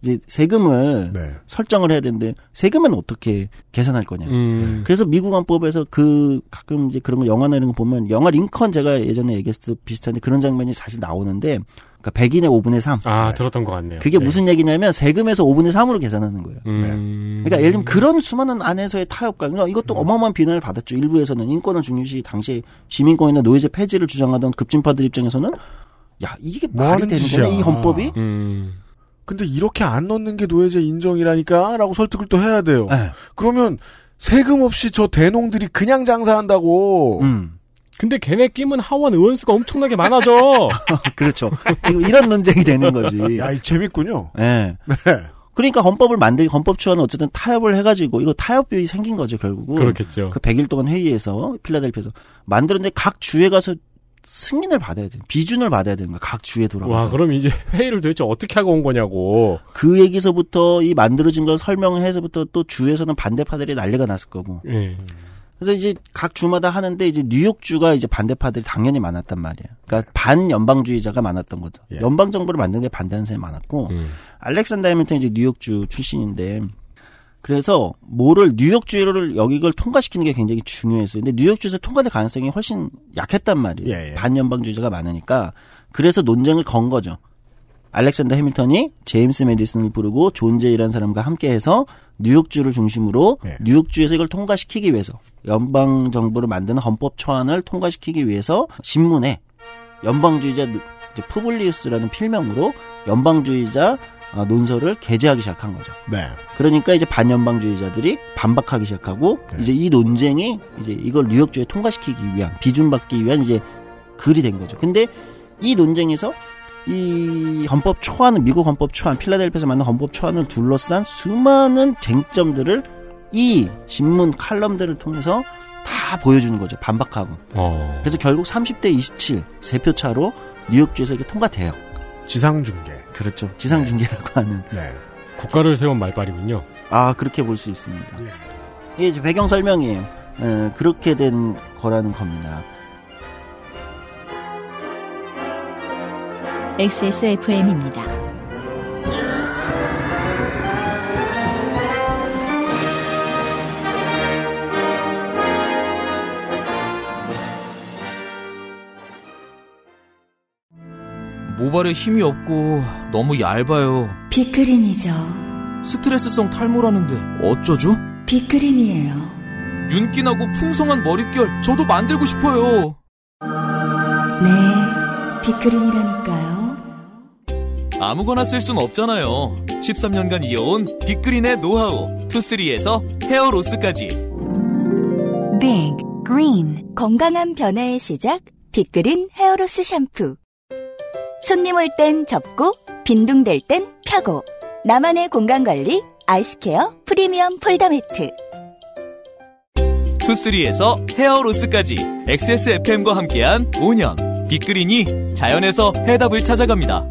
이제 세금을 네. 설정을 해야 되는데 세금은 어떻게 계산할 거냐. 음. 그래서 미국 헌법에서 그 가끔 이제 그런 거 영화나 이런 거 보면 영화 링컨 제가 예전에 얘기했을 때 비슷한데 그런 장면이 사실 나오는데 그러니까 100인의 5분의 3. 아, 들었던 것 같네요. 그게 네. 무슨 얘기냐면 세금에서 5분의 3으로 계산하는 거예요. 음. 그러니까 예를 들면 그런 수많은 안에서의 타협과 그러니까 이것도 어마어마한 비난을 받았죠. 일부에서는 인권을 중요시 당시에 시민권이나 노예제 폐지를 주장하던 급진파들 입장에서는 야 이게 뭐 말이 하는 되는. 거냐 이 헌법이? 음. 근데 이렇게 안 넣는 게 노예제 인정이라니까? 라고 설득을 또 해야 돼요. 네. 그러면 세금 없이 저 대농들이 그냥 장사한다고. 음. 근데 걔네 끼면 하원 의원수가 엄청나게 많아져. 그렇죠. 지금 이런 논쟁이 되는 거지. 야, 이 재밌군요. 예. 네. 그러니까 헌법을 만들 헌법 초안은 어쨌든 타협을 해가지고 이거 타협이 생긴 거죠 결국은. 그렇겠죠. 그 100일 동안 회의에서 필라델피아에서 만들었는데 각 주에 가서 승인을 받아야 돼. 비준을 받아야 되는 거야. 각 주에 돌아가서. 와, 그럼 이제 회의를 도대체 어떻게 하고 온 거냐고. 그 얘기서부터 이 만들어진 걸 설명해서부터 또 주에서는 반대파들이 난리가 났을 거고. 예. 그래서 이제 각 주마다 하는데 이제 뉴욕주가 이제 반대파들이 당연히 많았단 말이에요. 그러니까 반연방주의자가 많았던 거죠. 예. 연방 정부를 만든 게 반대하는 사람이 많았고 음. 알렉산더 해밀턴이 이제 뉴욕주 출신인데 그래서 뭐를 뉴욕주를 여기 이걸 통과시키는 게 굉장히 중요했어요. 근데 뉴욕주에서 통과될 가능성이 훨씬 약했단 말이에요. 예, 예. 반연방주의자가 많으니까 그래서 논쟁을 건 거죠. 알렉산더 해밀턴이 제임스 메디슨을 부르고 존 제이라는 사람과 함께해서 뉴욕주를 중심으로 예. 뉴욕주에서 이걸 통과시키기 위해서 연방 정부를 만드는 헌법 초안을 통과시키기 위해서 신문에 연방주의자 푸블리우스라는 필명으로 연방주의자 어, 논설을 게재하기 시작한 거죠. 네. 그러니까 이제 반연방주의자들이 반박하기 시작하고 네. 이제 이 논쟁이 이제 이걸 뉴욕주에 통과시키기 위한 비준받기 위한 이제 글이 된 거죠. 근데 이 논쟁에서 이 헌법 초안을 미국 헌법 초안 필라델피아에서 만든 헌법 초안을 둘러싼 수많은 쟁점들을 이 신문 칼럼들을 통해서 다 보여주는 거죠. 반박하고. 어. 그래서 결국 30대 27 세표 차로 뉴욕주에서 이게 통과돼요. 지상중계. 그렇죠. 지상중계라고 하는. 네. 국가를 세운 말빨이군요. 아 그렇게 볼 수 있습니다. 예. 이게 이제 배경 설명이에요. 에, 그렇게 된 거라는 겁니다. XSFM입니다. 모발에 힘이 없고 너무 얇아요. 빅그린이죠. 스트레스성 탈모라는데 어쩌죠? 빅그린이에요. 윤기나고 풍성한 머릿결 저도 만들고 싶어요. 네, 빅그린이라니까요. 아무거나 쓸 순 없잖아요. 13년간 이어온 빅그린의 노하우. 투쓰리에서 hair loss까지. 빅그린 건강한 변화의 시작 빅그린 hair loss 샴푸 손님 올 땐 접고 빈둥댈 땐 펴고 나만의 공간 관리 아이스케어 프리미엄 폴더 매트 투쓰리에서 hair loss까지 XSFM과 함께한 5년. 빅그린이 자연에서 해답을 찾아갑니다.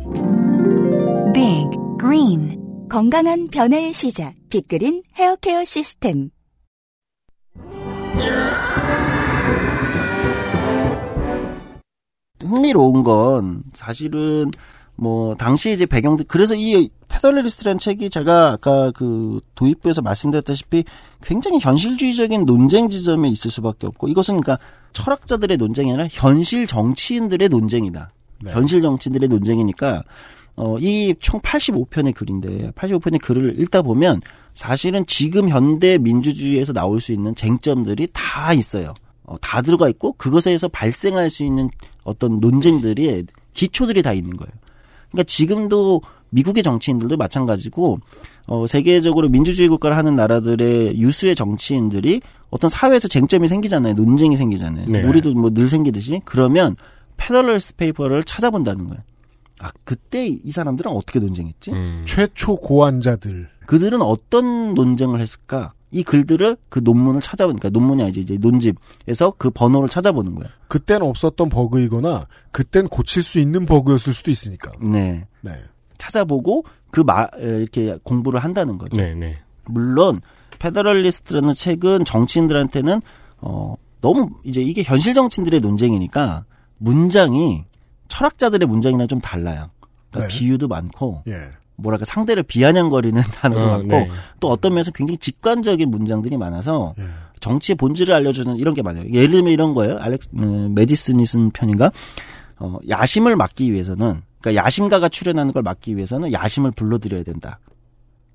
빅그린 건강한 변화의 시작 빅그린 헤어케어 시스템 흥미로운 건 사실은 뭐 당시 이제 배경들 그래서 이 페덜리스트라는 책이 제가 아까 그 도입부에서 말씀드렸다시피 굉장히 현실주의적인 논쟁 지점에 있을 수밖에 없고 이것은 그러니까 철학자들의 논쟁이 아니라 현실 정치인들의 논쟁이다. 네. 현실 정치인들의 논쟁이니까 어, 이 총 85편의 글인데 85편의 글을 읽다 보면 사실은 지금 현대 민주주의에서 나올 수 있는 쟁점들이 다 있어요. 어, 다 들어가 있고 그것에서 발생할 수 있는 어떤 논쟁들이 기초들이 다 있는 거예요. 그러니까 지금도 미국의 정치인들도 마찬가지고 어, 세계적으로 민주주의 국가를 하는 나라들의 유수의 정치인들이 어떤 사회에서 쟁점이 생기잖아요. 논쟁이 생기잖아요. 네. 우리도 뭐 늘 생기듯이 그러면 Federalist Paper를 찾아본다는 거예요. 아 그때 이 사람들은 어떻게 논쟁했지? 음. 최초 고안자들. 그들은 어떤 논쟁을 했을까? 이 글들을 그 논문을 찾아보니까 논문이 아니지 이제 논집에서 그 번호를 찾아보는 거예요. 그땐 없었던 버그이거나 그땐 고칠 수 있는 버그였을 수도 있으니까. 네. 네. 찾아보고 그 마, 에, 이렇게 공부를 한다는 거죠. 네, 네. 물론 Federalist라는 책은 정치인들한테는 어 너무 이제 이게 현실 정치인들의 논쟁이니까 문장이 철학자들의 문장이랑 좀 달라요. 그러니까 네. 비유도 많고 예. 뭐랄까 상대를 비아냥거리는 단어도 어, 많고 네. 또 어떤 면에서 굉장히 직관적인 문장들이 많아서 예. 정치의 본질을 알려주는 이런 게 많아요. 예를 들면 이런 거예요. 알렉스 음, 메디슨이 쓴 편인가? 어, 야심을 막기 위해서는 그러니까 야심가가 출연하는 걸 막기 위해서는 야심을 불러들여야 된다.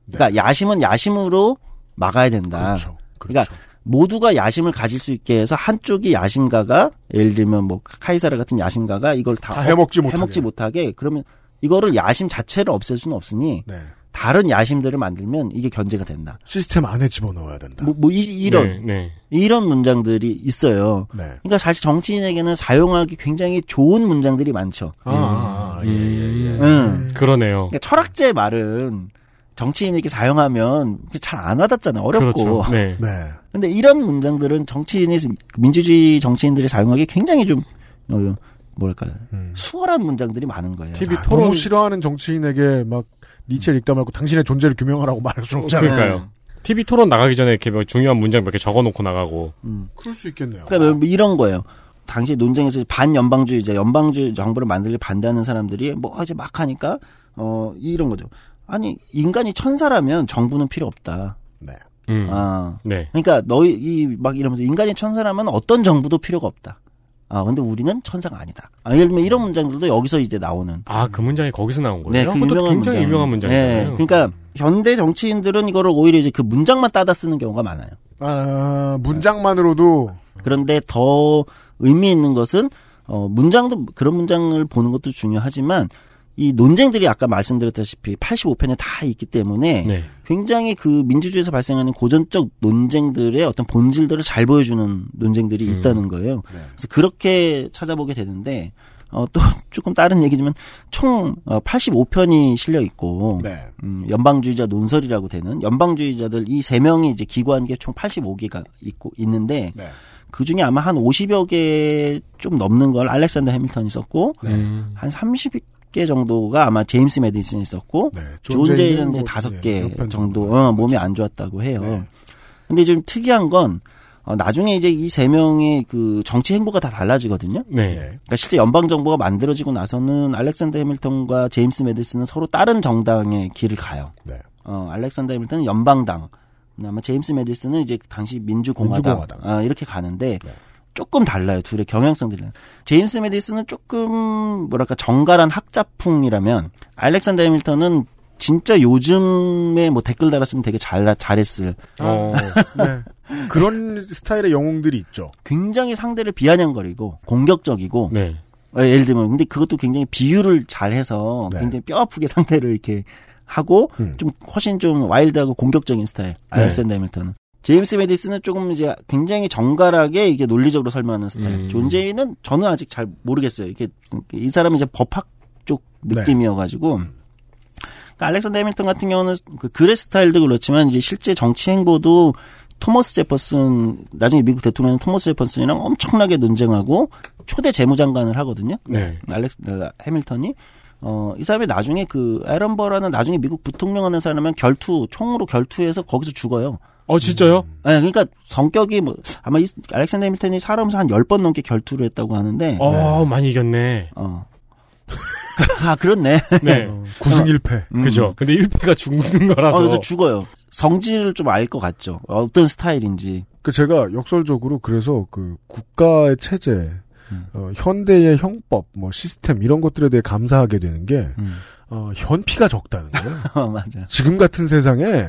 그러니까 야심은 야심으로 막아야 된다. 네. 그렇죠. 그렇죠. 그러니까 모두가 야심을 가질 수 있게 해서 한쪽이 야심가가 예를 들면 뭐 카이사르 같은 야심가가 이걸 다, 다 해먹지 못하게. 해먹지 못하게 그러면 이거를 야심 자체를 없앨 수는 없으니 네. 다른 야심들을 만들면 이게 견제가 된다. 시스템 안에 집어넣어야 된다. 뭐, 뭐 이, 런 네, 네. 이런 문장들이 있어요. 네. 그러니까 사실 정치인에게는 사용하기 굉장히 좋은 문장들이 많죠. 아, 아, 아, 예, 예, 예. 응. 그러네요. 그러니까 철학자의 말은 정치인에게 사용하면 잘 안 와닿잖아요. 어렵고. 그렇죠. 네. 네. 근데 이런 문장들은 정치인이 민주주의 정치인들이 사용하기 굉장히 좀 어, 뭐랄까 음. 수월한 문장들이 많은 거예요. TV 아, 토론 너무 싫어하는 정치인에게 막 니체를 읽다 말고 당신의 존재를 규명하라고 말할 수는 없잖아요. 그러니까요. TV 토론 나가기 전에 이렇게 뭐 중요한 문장 몇 개 적어놓고 나가고. 음. 그럴 수 있겠네요. 그러니까 뭐 이런 거예요. 당시 논쟁에서 반연방주의자, 연방주의 정부를 만들기 반대하는 사람들이 뭐 이제 막 하니까 어 이런 거죠. 아니 인간이 천사라면 정부는 필요 없다. 네. 음. 아 네. 그러니까 너희 이 막 이러면서 인간이 천사라면 어떤 정부도 필요가 없다. 아 근데 우리는 천사가 아니다. 아, 예를 들면 이런 문장들도 여기서 이제 나오는. 아, 그 문장이 거기서 나온 거예요? 네, 그 유명한 굉장히 문장. 유명한 문장이잖아요. 네, 그러니까 현대 정치인들은 이거를 오히려 이제 그 문장만 따다 쓰는 경우가 많아요. 아, 문장만으로도 그런데 더 의미 있는 것은 어 문장도 그런 문장을 보는 것도 중요하지만 이 논쟁들이 아까 말씀드렸다시피 85편에 다 있기 때문에 네. 굉장히 그 민주주의에서 발생하는 고전적 논쟁들의 어떤 본질들을 잘 보여주는 논쟁들이 음. 있다는 거예요. 네. 그래서 그렇게 찾아보게 되는데 어, 또 조금 다른 얘기지만 총 어, 85편이 실려 있고 네. 음, 연방주의자 논설이라고 되는 연방주의자들 이 세 명이 이제 기고한 게총 85개가 있고 있는데 네. 그 중에 아마 한 50여 개 좀 넘는 걸 알렉산더 해밀턴이 썼고 음. 한30 개 정도가 아마 제임스 메디슨이 썼고 네. 존 제이는 이제 뭐, 다섯 예, 개 정도. 어, 몸이 안 좋았다고 해요. 네. 근데 좀 특이한 건 어, 나중에 이제 이 세 명의 그 정치 행보가 다 달라지거든요. 네. 예. 그러니까 실제 연방 정부가 만들어지고 나서는 알렉산더 해밀턴과 제임스 메디슨은 서로 다른 정당의 길을 가요. 네. 어, 알렉산더 해밀턴은 연방당, 아마 제임스 메디슨은 이제 당시 민주공화당, 민주공화당. 아, 이렇게 가는데 네. 조금 달라요. 둘의 경향성들이. 제임스 메디슨은 조금 뭐랄까 정갈한 학자풍이라면 알렉산더 해밀턴은 진짜 요즘에 뭐 댓글 달았으면 되게 잘 잘했을 어. 네. 그런 스타일의 영웅들이 있죠. 굉장히 상대를 비아냥거리고 공격적이고 네. 어, 예를 들면 근데 그것도 굉장히 비유를 잘 해서 네. 굉장히 뼈 아프게 상대를 이렇게 하고 음. 좀 훨씬 좀 와일드하고 공격적인 스타일 알렉산더 해밀턴은 제임스 메디슨은 조금 이제 굉장히 정갈하게 이게 논리적으로 설명하는 스타일. 음. 존 제이는 저는 아직 잘 모르겠어요. 이게 이 사람은 이제 법학 쪽 느낌이어가지고. 그러니까 알렉산더 해밀턴 같은 경우는 그 글의 스타일도 그렇지만 이제 실제 정치 행보도 토머스 제퍼슨 나중에 미국 대통령 토머스 제퍼슨이랑 엄청나게 논쟁하고 초대 재무장관을 하거든요. 네. 알렉스 어, 해밀턴이 어, 이 사람이 나중에 그 에런 버라는 나중에 미국 부통령 하는 사람은 결투 총으로 결투해서 거기서 죽어요. 어, 진짜요? 네, 그러니까 성격이 뭐 아마 이 알렉산더 해밀턴이 살아오면서 한 10번 넘게 결투를 했다고 하는데 어, 많이 이겼네. 어. 아, 그렇네. 네. 9승 1패. 음. 그죠. 근데 1패가 죽는 어, 거라서. 그래서 죽어요. 성질을 좀 알 것 같죠. 어떤 스타일인지. 그 제가 역설적으로 그래서 그 국가의 체제, 음. 어, 현대의 형법, 뭐 시스템 이런 것들에 대해 감사하게 되는 게 음. 어, 현피가 적다는 거예요. 어, 맞아. 지금 같은 세상에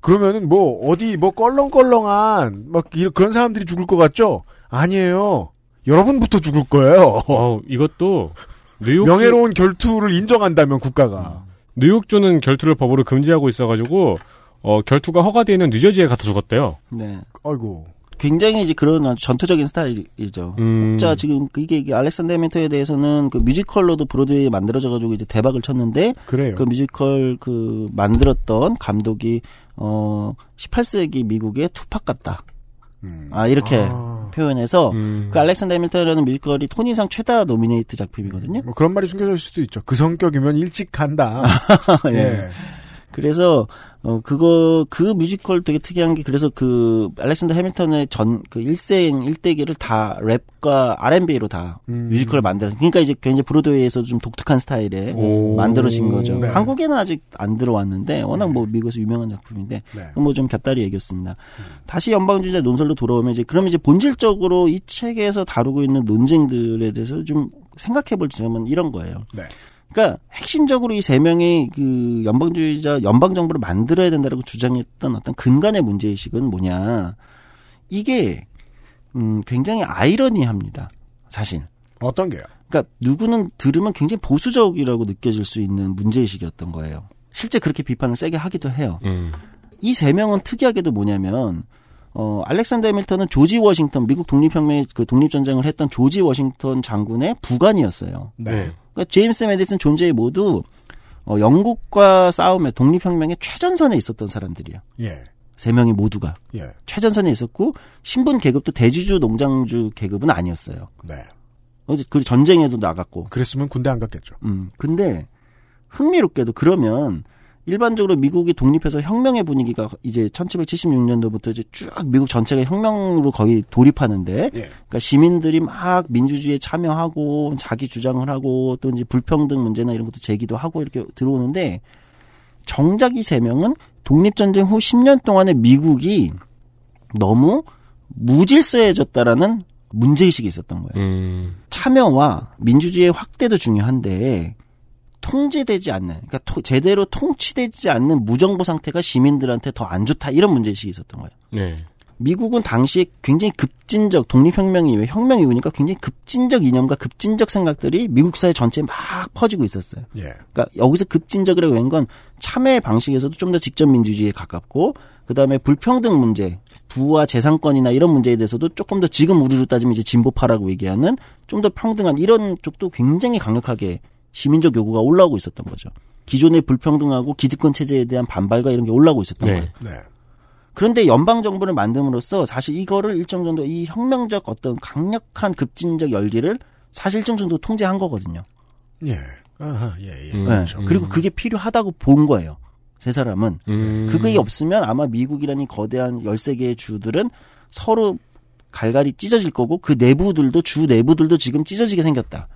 그러면은 뭐 어디 뭐 껄렁껄렁한 막 이런 그런 사람들이 죽을 것 같죠? 아니에요. 여러분부터 죽을 거예요. 어, 이것도 뉴욕 명예로운 결투를 인정한다면 국가가 뉴욕주는 결투를 법으로 금지하고 있어가지고 어, 결투가 허가되어 있는 뉴저지에 가서 죽었대요. 네. 아이고. 굉장히 이제 그런 아주 전투적인 스타일이죠. 음. 자, 지금 이게, 이게 알렉산더 해밀턴에 대해서는 그 뮤지컬로도 브로드웨이에 만들어져 가지고 이제 대박을 쳤는데 그래요. 그 뮤지컬 그 만들었던 감독이 어 18세기 미국의 투팍 같다. 음. 아 이렇게 아, 표현해서 음. 그 알렉산더 해밀턴이라는 뮤지컬이 토니상 최다 nominate 작품이거든요. 뭐 그런 말이 숨겨져 있을 수도 있죠. 그 성격이면 일찍 간다. 예. 예. 그래서 어 그거 그 뮤지컬 되게 특이한 게 그래서 그 알렉산더 해밀턴의 전 그 일생 일대기를 다 랩과 R&B로 다 음. 뮤지컬을 만들어. 그러니까 이제 굉장히 브로드웨이에서 좀 독특한 스타일의 오. 만들어진 거죠. 네. 한국에는 아직 안 들어왔는데 워낙 뭐 미국에서 유명한 작품인데 네. 뭐좀 곁다리 얘기였습니다. 다시 연방주의자 논설로 돌아오면 이제 그럼 이제 본질적으로 이 책에서 다루고 있는 논쟁들에 대해서 좀 생각해 볼 점은 이런 거예요. 네. 그러니까 핵심적으로 이 세 명이 그 연방주의자 연방 정부를 만들어야 된다라고 주장했던 어떤 근간의 문제 의식은 뭐냐? 이게 음 굉장히 아이러니합니다. 사실. 어떤 게요? 그러니까 누구는 들으면 굉장히 보수적이라고 느껴질 수 있는 문제 의식이었던 거예요. 실제 그렇게 비판을 세게 하기도 해요. 음. 이세 명은 특이하게도 뭐냐면 어 알렉산더 해밀턴은 조지 워싱턴 미국 독립혁명의 그 독립전쟁을 했던 조지 워싱턴 장군의 부관이었어요. 네. 네. 그러니까 제임스 메디슨 존 제이 모두 어 영국과 싸움에 독립혁명의 최전선에 있었던 사람들이에요. 예. 세 명이 모두가 예. 최전선에 있었고 신분 계급도 대지주 농장주 계급은 아니었어요. 네. 어, 그 전쟁에도 나갔고. 그랬으면 군대 안 갔겠죠. 음, 근데 흥미롭게도 그러면 일반적으로 미국이 독립해서 혁명의 분위기가 이제 1776년도부터 이제 쭉 미국 전체가 혁명으로 거의 돌입하는데, 예. 그러니까 시민들이 막 민주주의에 참여하고 자기 주장을 하고 또 이제 불평등 문제나 이런 것도 제기도 하고 이렇게 들어오는데 정작 이 세 명은 독립전쟁 후 10년 동안의 미국이 너무 무질서해졌다라는 문제의식이 있었던 거예요. 음. 참여와 민주주의의 확대도 중요한데 통제되지 않는, 그러니까 토- 제대로 통치되지 않는 무정부 상태가 시민들한테 더 안 좋다 이런 문제의식이 있었던 거예요. 네. 미국은 당시에 굉장히 급진적 독립혁명 이후에 혁명 이후니까 굉장히 급진적 이념과 급진적 생각들이 미국 사회 전체에 막 퍼지고 있었어요. 예. 그러니까 여기서 급진적이라고 하는 건 참여의 방식에서도 좀 더 직접 민주주의에 가깝고 그다음에 불평등 문제, 부와 재산권이나 이런 문제에 대해서도 조금 더 지금 우리로 따지면 이제 진보파라고 얘기하는 좀 더 평등한 이런 쪽도 굉장히 강력하게 시민적 요구가 올라오고 있었던 거죠. 기존의 불평등하고 기득권 체제에 대한 반발과 이런 게 올라오고 있었던 네. 거예요. 네. 그런데 연방 정부를 만듦으로써 사실 이거를 일정 정도 이 혁명적 어떤 강력한 급진적 열기를 사실 일정 정도 통제한 거거든요. 예. 아하, 예, 예. 음. 네. 그렇죠. 그리고 그게 필요하다고 본 거예요. 세 사람은. 음. 그게 없으면 아마 미국이라는 이 거대한 13개의 주들은 서로 갈갈이 찢어질 거고 그 내부들도 주 내부들도 지금 찢어지게 생겼다.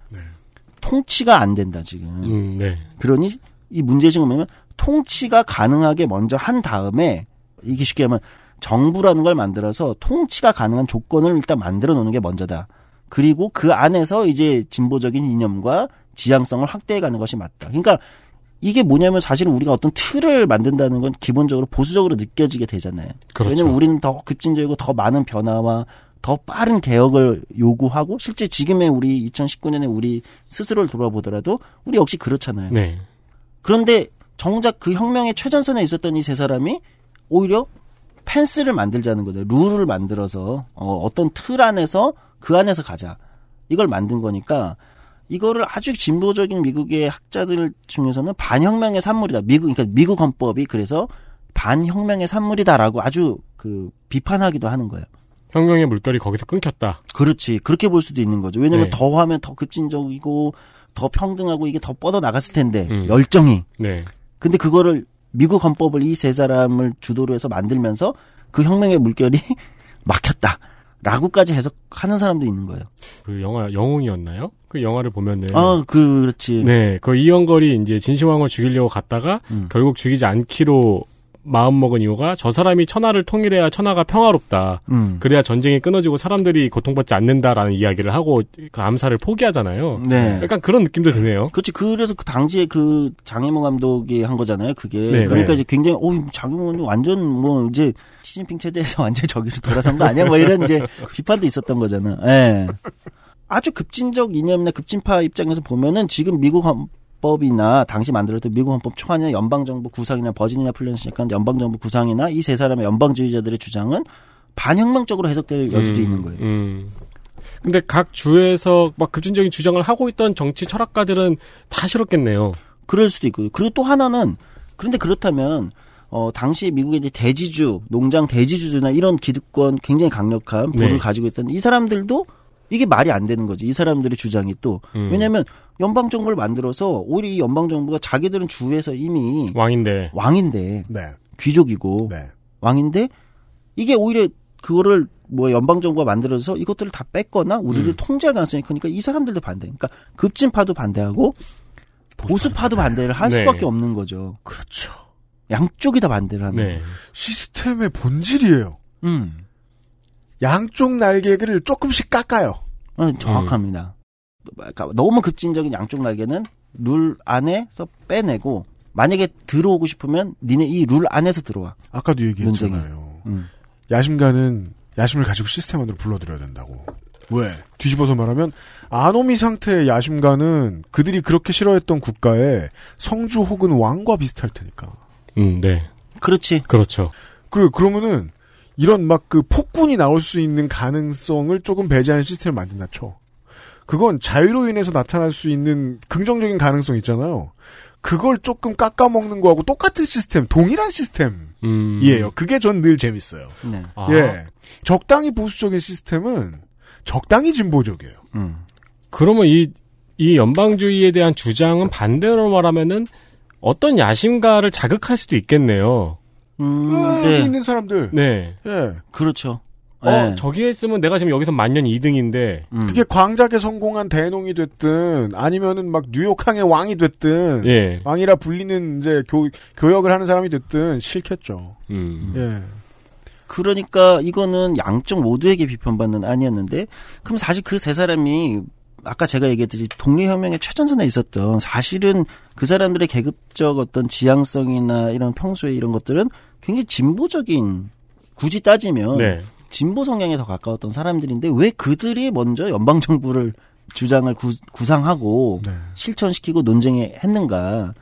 네. 통치가 안 된다 지금. 음, 네. 그러니 이 문제의식은 뭐냐면 통치가 가능하게 먼저 한 다음에 이게 쉽게 하면 정부라는 걸 만들어서 통치가 가능한 조건을 일단 만들어 놓는 게 먼저다. 그리고 그 안에서 이제 진보적인 이념과 지향성을 확대해 가는 것이 맞다. 그러니까 이게 뭐냐면 사실은 우리가 어떤 틀을 만든다는 건 기본적으로 보수적으로 느껴지게 되잖아요. 그렇죠. 왜냐면 우리는 더 급진적이고 더 많은 변화와 더 빠른 개혁을 요구하고 실제 지금의 우리 2019년에 우리 스스로를 돌아보더라도 우리 역시 그렇잖아요. 네. 그런데 정작 그 혁명의 최전선에 있었던 이 세 사람이 오히려 펜스를 만들자는 거죠. 룰을 만들어서 어, 어떤 틀 안에서 그 안에서 가자. 이걸 만든 거니까 이거를 아주 진보적인 미국의 학자들 중에서는 반혁명의 산물이다. 미국 그러니까 미국 헌법이 그래서 반혁명의 산물이다라고 아주 그 비판하기도 하는 거예요. 혁명의 물결이 거기서 끊겼다. 그렇지. 그렇게 볼 수도 있는 거죠. 왜냐면 네. 더 하면 더 급진적이고 더 평등하고 이게 더 뻗어 나갔을 텐데 음. 열정이. 네. 근데 그거를 미국 헌법을 이 세 사람을 주도로 해서 만들면서 그 혁명의 물결이 막혔다. 라고까지 해석하는 사람도 있는 거예요. 그 영화 영웅이었나요? 그 영화를 보면은 아, 그렇지. 네, 그 이영걸이 이제 진시황을 죽이려고 갔다가 음. 결국 죽이지 않기로 마음 먹은 이유가 저 사람이 천하를 통일해야 천하가 평화롭다. 음. 그래야 전쟁이 끊어지고 사람들이 고통받지 않는다라는 이야기를 하고 그 암살을 포기하잖아요. 네. 약간 그런 느낌도 드네요. 그렇지. 그래서 그 당시에 그 장혜모 감독이 한 거잖아요. 그게. 네, 그러니까 네. 이제 굉장히 어 장혜모는 완전 뭐 이제 시진핑 체제에서 완전 저기로 돌아선 거 아니야? 뭐 이런 이제 비판도 있었던 거잖아. 예. 아주 급진적 이념이나 급진파 입장에서 보면은 지금 미국 헌법이나 당시 만들었던 미국 헌법 초안이나 연방정부 구상이나 버지니아 약간 연방정부 구상이나 이 세 사람의 연방주의자들의 주장은 반혁명적으로 해석될 여지도 음, 있는 거예요. 음. 근데 각 주에서 막 급진적인 주장을 하고 있던 정치 철학가들은 다 싫었겠네요. 그럴 수도 있고요. 그리고 또 하나는 그런데 그렇다면 어 당시 미국의 이제 대지주, 농장 대지주나 이런 기득권 굉장히 강력한 부를 네. 가지고 있던 이 사람들도 이게 말이 안 되는 거지. 이 사람들의 주장이 또 음. 왜냐하면 연방 정부를 만들어서 오히려 이 연방 정부가 자기들은 주에서 이미 왕인데. 왕인데 네. 귀족이고 네. 왕인데 이게 오히려 그거를 뭐 연방 정부가 만들어서 이것들을 다 뺐거나 우리를 음. 통제할 가능성이 크니까 이 사람들도 반대. 그러니까 급진파도 반대하고 보수파도 반대를 할 네. 수밖에 없는 거죠. 그렇죠. 양쪽이 다 반대를 하는. 네. 시스템의 본질이에요. 음, 양쪽 날개를 조금씩 깎아요. 어, 정확합니다. 그러니까 너무 급진적인 양쪽 날개는 룰 안에서 빼내고 만약에 들어오고 싶으면 니네 이 룰 안에서 들어와. 아까도 얘기했잖아요. 음. 야심가는 야심을 가지고 시스템 안으로 불러들여야 된다고. 왜? 뒤집어서 말하면 아노미 상태의 야심가는 그들이 그렇게 싫어했던 국가의 성주 혹은 왕과 비슷할 테니까. 음, 네. 그렇지. 그렇죠. 그래 그러면은 이런 막 그 폭군이 나올 수 있는 가능성을 조금 배제하는 시스템을 만든다 쳐. 그건 자유로 인해서 나타날 수 있는 긍정적인 가능성 있잖아요. 그걸 조금 깎아먹는 거하고 똑같은 시스템, 동일한 시스템이에요. 음. 그게 전 늘 재밌어요. 네. 아, 예. 적당히 보수적인 시스템은 적당히 진보적이에요. 음. 그러면 이, 이 연방주의에 대한 주장은 반대로 말하면은 어떤 야심가를 자극할 수도 있겠네요. 음, 아, 네. 있는 사람들. 네. 예. 그렇죠. 어, 네. 저기에 있으면 내가 지금 여기서 만년 2등인데, 음. 그게 광작에 성공한 대농이 됐든 아니면은 막 뉴욕항의 왕이 됐든 예. 왕이라 불리는 이제 교, 교역을 하는 사람이 됐든 싫겠죠. 음. 예. 그러니까 이거는 양쪽 모두에게 비판받는 아니었는데 그럼 사실 그 세 사람이 아까 제가 얘기했듯이 독립혁명의 최전선에 있었던 사실은 그 사람들의 계급적 어떤 지향성이나 이런 평소에 이런 것들은 굉장히 진보적인 굳이 따지면 네. 진보 성향에 더 가까웠던 사람들인데 왜 그들이 먼저 연방 정부를 주장을 구, 구상하고 네. 실천시키고 논쟁했는가?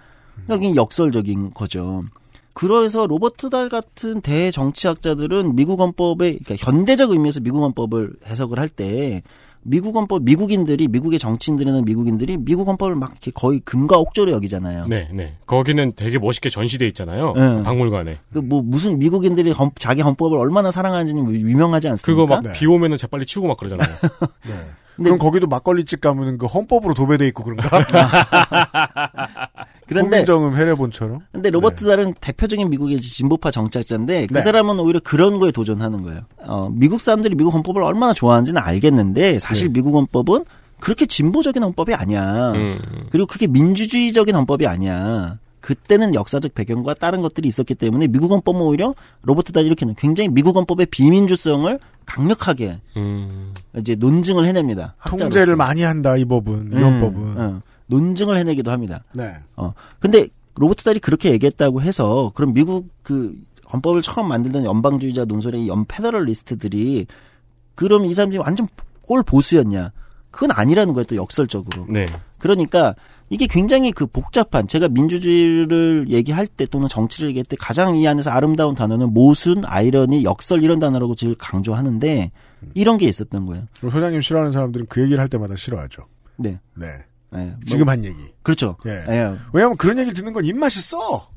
그러니까 이게 역설적인 거죠. 그래서 로버트 달 같은 대정치학자들은 미국 헌법의 그러니까 현대적 의미에서 미국 헌법을 해석을 할 때 미국 헌법 미국인들이 미국의 정치인들이나 미국인들이 미국 헌법을 막 이렇게 거의 금과 옥조로 여기잖아요. 네, 네. 거기는 되게 멋있게 전시돼 있잖아요. 네. 그 박물관에. 그 뭐 무슨 미국인들이 헌- 자기 헌법을 얼마나 사랑하는지는 유명하지 않습니까? 그거 막 네. 비 오면은 재빨리 치우고 막 그러잖아요. 네. 근데- 그럼 거기도 막걸리집 가면은 그 헌법으로 도배돼 있고 그런가? 그런데 홍민정음 해례본처럼. 근데 로버트 달은 대표적인 미국의 진보파 정치학자인데 그 네. 사람은 오히려 그런 거에 도전하는 거예요. 어, 미국 사람들이 미국 헌법을 얼마나 좋아하는지는 알겠는데 사실 네. 미국 헌법은 그렇게 진보적인 헌법이 아니야. 음. 그리고 그게 민주주의적인 헌법이 아니야. 그때는 역사적 배경과 다른 것들이 있었기 때문에 미국 헌법은 오히려 로버트 달이 이렇게 굉장히 미국 헌법의 비민주성을 강력하게 음. 이제 논증을 해냅니다. 학자로서. 통제를 많이 한다 이 법은 이 음, 헌법은. 어, 논증을 해내기도 합니다. 네. 어. 근데 로버트 달이 그렇게 얘기했다고 해서 그럼 미국 그 헌법을 처음 만들던 연방주의자 논설의 연 Federalist들이 그럼 이 사람들이 완전 꼴 보수였냐? 그건 아니라는 거예요. 또 역설적으로. 네. 그러니까 이게 굉장히 그 복잡한 제가 민주주의를 얘기할 때 또는 정치를 얘기할 때 가장 이 안에서 아름다운 단어는 모순, 아이러니, 역설 이런 단어라고 늘 강조하는데 이런 게 있었던 거예요. 소장님 싫어하는 사람들은 그 얘기를 할 때마다 싫어하죠. 네. 네. 네. 뭐- 지금 한 얘기. 그렇죠. 예. 예. 왜냐하면 그런 얘기를 듣는 건 입맛이 써.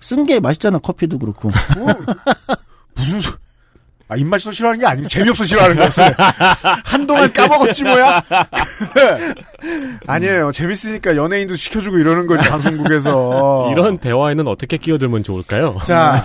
쓴 게 맛있잖아. 커피도 그렇고. 무슨 소... 아 입맛이 써 싫어하는 게 아니고 재미없어 싫어하는 거였어요. 한동안 까먹었지 뭐야. 아니에요. 재밌으니까 연예인도 시켜주고 이러는 거지 방송국에서. 이런 대화에는 어떻게 끼어들면 좋을까요? 자,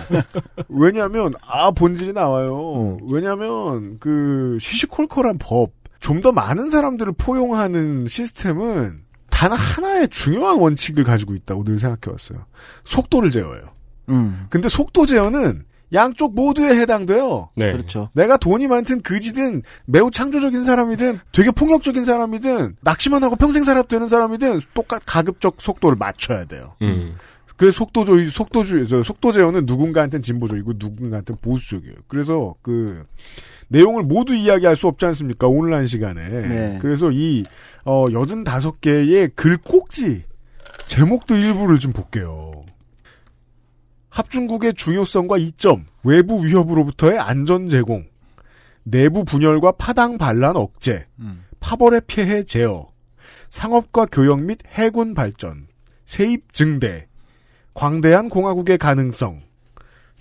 왜냐면, 아, 본질이 나와요. 왜냐면, 그, 시시콜콜한 법, 좀 더 많은 사람들을 포용하는 시스템은 단 하나의 중요한 원칙을 가지고 있다고 늘 생각해왔어요. 속도를 제어해요. 음. 근데 속도 제어는 양쪽 모두에 해당돼요. 네. 그렇죠. 내가 돈이 많든 그지든 매우 창조적인 사람이든 되게 폭력적인 사람이든 낚시만 하고 평생 살아도 되는 사람이든 똑같 가급적 속도를 맞춰야 돼요. 음. 그래서 속도주의, 속도주의, 저 속도 제어는 누군가한테는 진보적이고 누군가한테는 보수적이에요. 그래서 그 내용을 모두 이야기할 수 없지 않습니까? 온라인 시간에. 네. 그래서 이 어, 85개의 글 꼭지 제목들 일부를 좀 볼게요. 합중국의 중요성과 이점, 외부 위협으로부터의 안전 제공, 내부 분열과 파당 반란 억제, 파벌의 피해 제어, 상업과 교역 및 해군 발전, 세입 증대, 광대한 공화국의 가능성,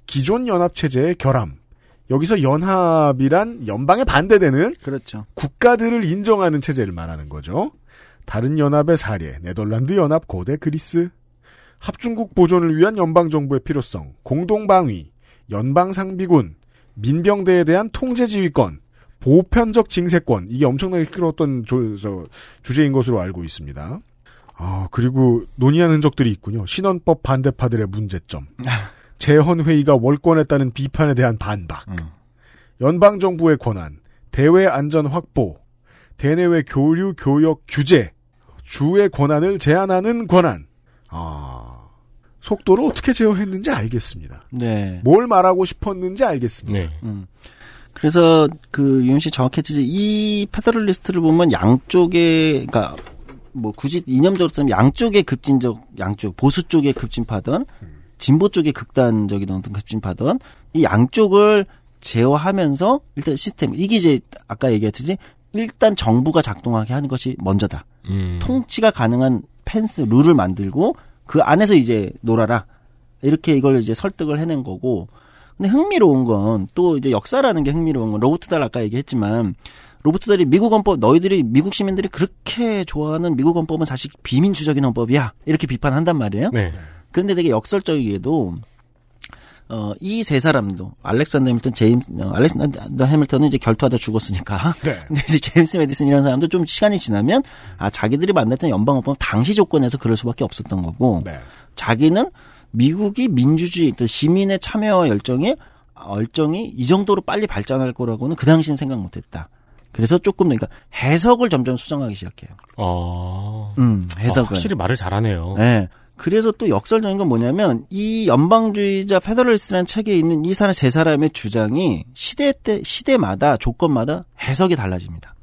기존 연합 체제의 결함. 여기서 연합이란 연방에 반대되는 그렇죠. 국가들을 인정하는 체제를 말하는 거죠. 다른 연합의 사례, 네덜란드 연합, 고대 그리스, 합중국 보존을 위한 연방 정부의 필요성, 공동 방위, 연방 상비군, 민병대에 대한 통제 지휘권, 보편적 징세권 이게 엄청나게 끌어왔던 조- 저, 주제인 것으로 알고 있습니다. 아 그리고 논의한 흔적들이 있군요. 신헌법 반대파들의 문제점, 재헌 회의가 월권했다는 비판에 대한 반박, 연방 정부의 권한, 대외 안전 확보, 대내외 교류 교역 규제, 주의 권한을 제한하는 권한. 아, 속도를 어떻게 제어했는지 알겠습니다. 네. 뭘 말하고 싶었는지 알겠습니다. 네. 음. 그래서 그 유현 씨 정확했지 이 페더럴리스트를 보면 양쪽에 그러니까 뭐 굳이 이념적으로 쓰면 양쪽의 급진적 양쪽 보수 쪽에 급진파던 진보 쪽에 극단적인 어떤 급진파던 이 양쪽을 제어하면서 일단 시스템 이게 이제 아까 얘기했듯이 일단 정부가 작동하게 하는 것이 먼저다. 음. 통치가 가능한 펜스 룰을 만들고 그 안에서 이제 놀아라 이렇게 이걸 이제 설득을 해낸 거고 근데 흥미로운 건 또 이제 역사라는 게 흥미로운 건 로버트 달 아까 얘기했지만 로버트 달이 미국 헌법 너희들이 미국 시민들이 그렇게 좋아하는 미국 헌법은 사실 비민주적인 헌법이야 이렇게 비판한단 말이에요. 네. 그런데 되게 역설적이게도 어, 이 세 사람도 알렉산더 해밀턴, 제임스 어, 알렉산더 해밀턴은 이제 결투하다 죽었으니까. 네. 근데 이제 제임스 메디슨 이런 사람도 좀 시간이 지나면 아 자기들이 만났던 연방헌법 당시 조건에서 그럴 수밖에 없었던 거고. 네. 자기는 미국이 민주주의, 또 시민의 참여와 열정이 열정이 이 정도로 빨리 발전할 거라고는 그 당시는 생각 못했다. 그래서 조금 더 그러니까 해석을 점점 수정하기 시작해요. 어. 음, 해석을. 아, 확실히 말을 잘하네요. 네. 그래서 또 역설적인 건 뭐냐면 이 연방주의자 Federalist라는 책에 있는 이 사람 세 사람의 주장이 시대 때 시대마다 조건마다 해석이 달라집니다.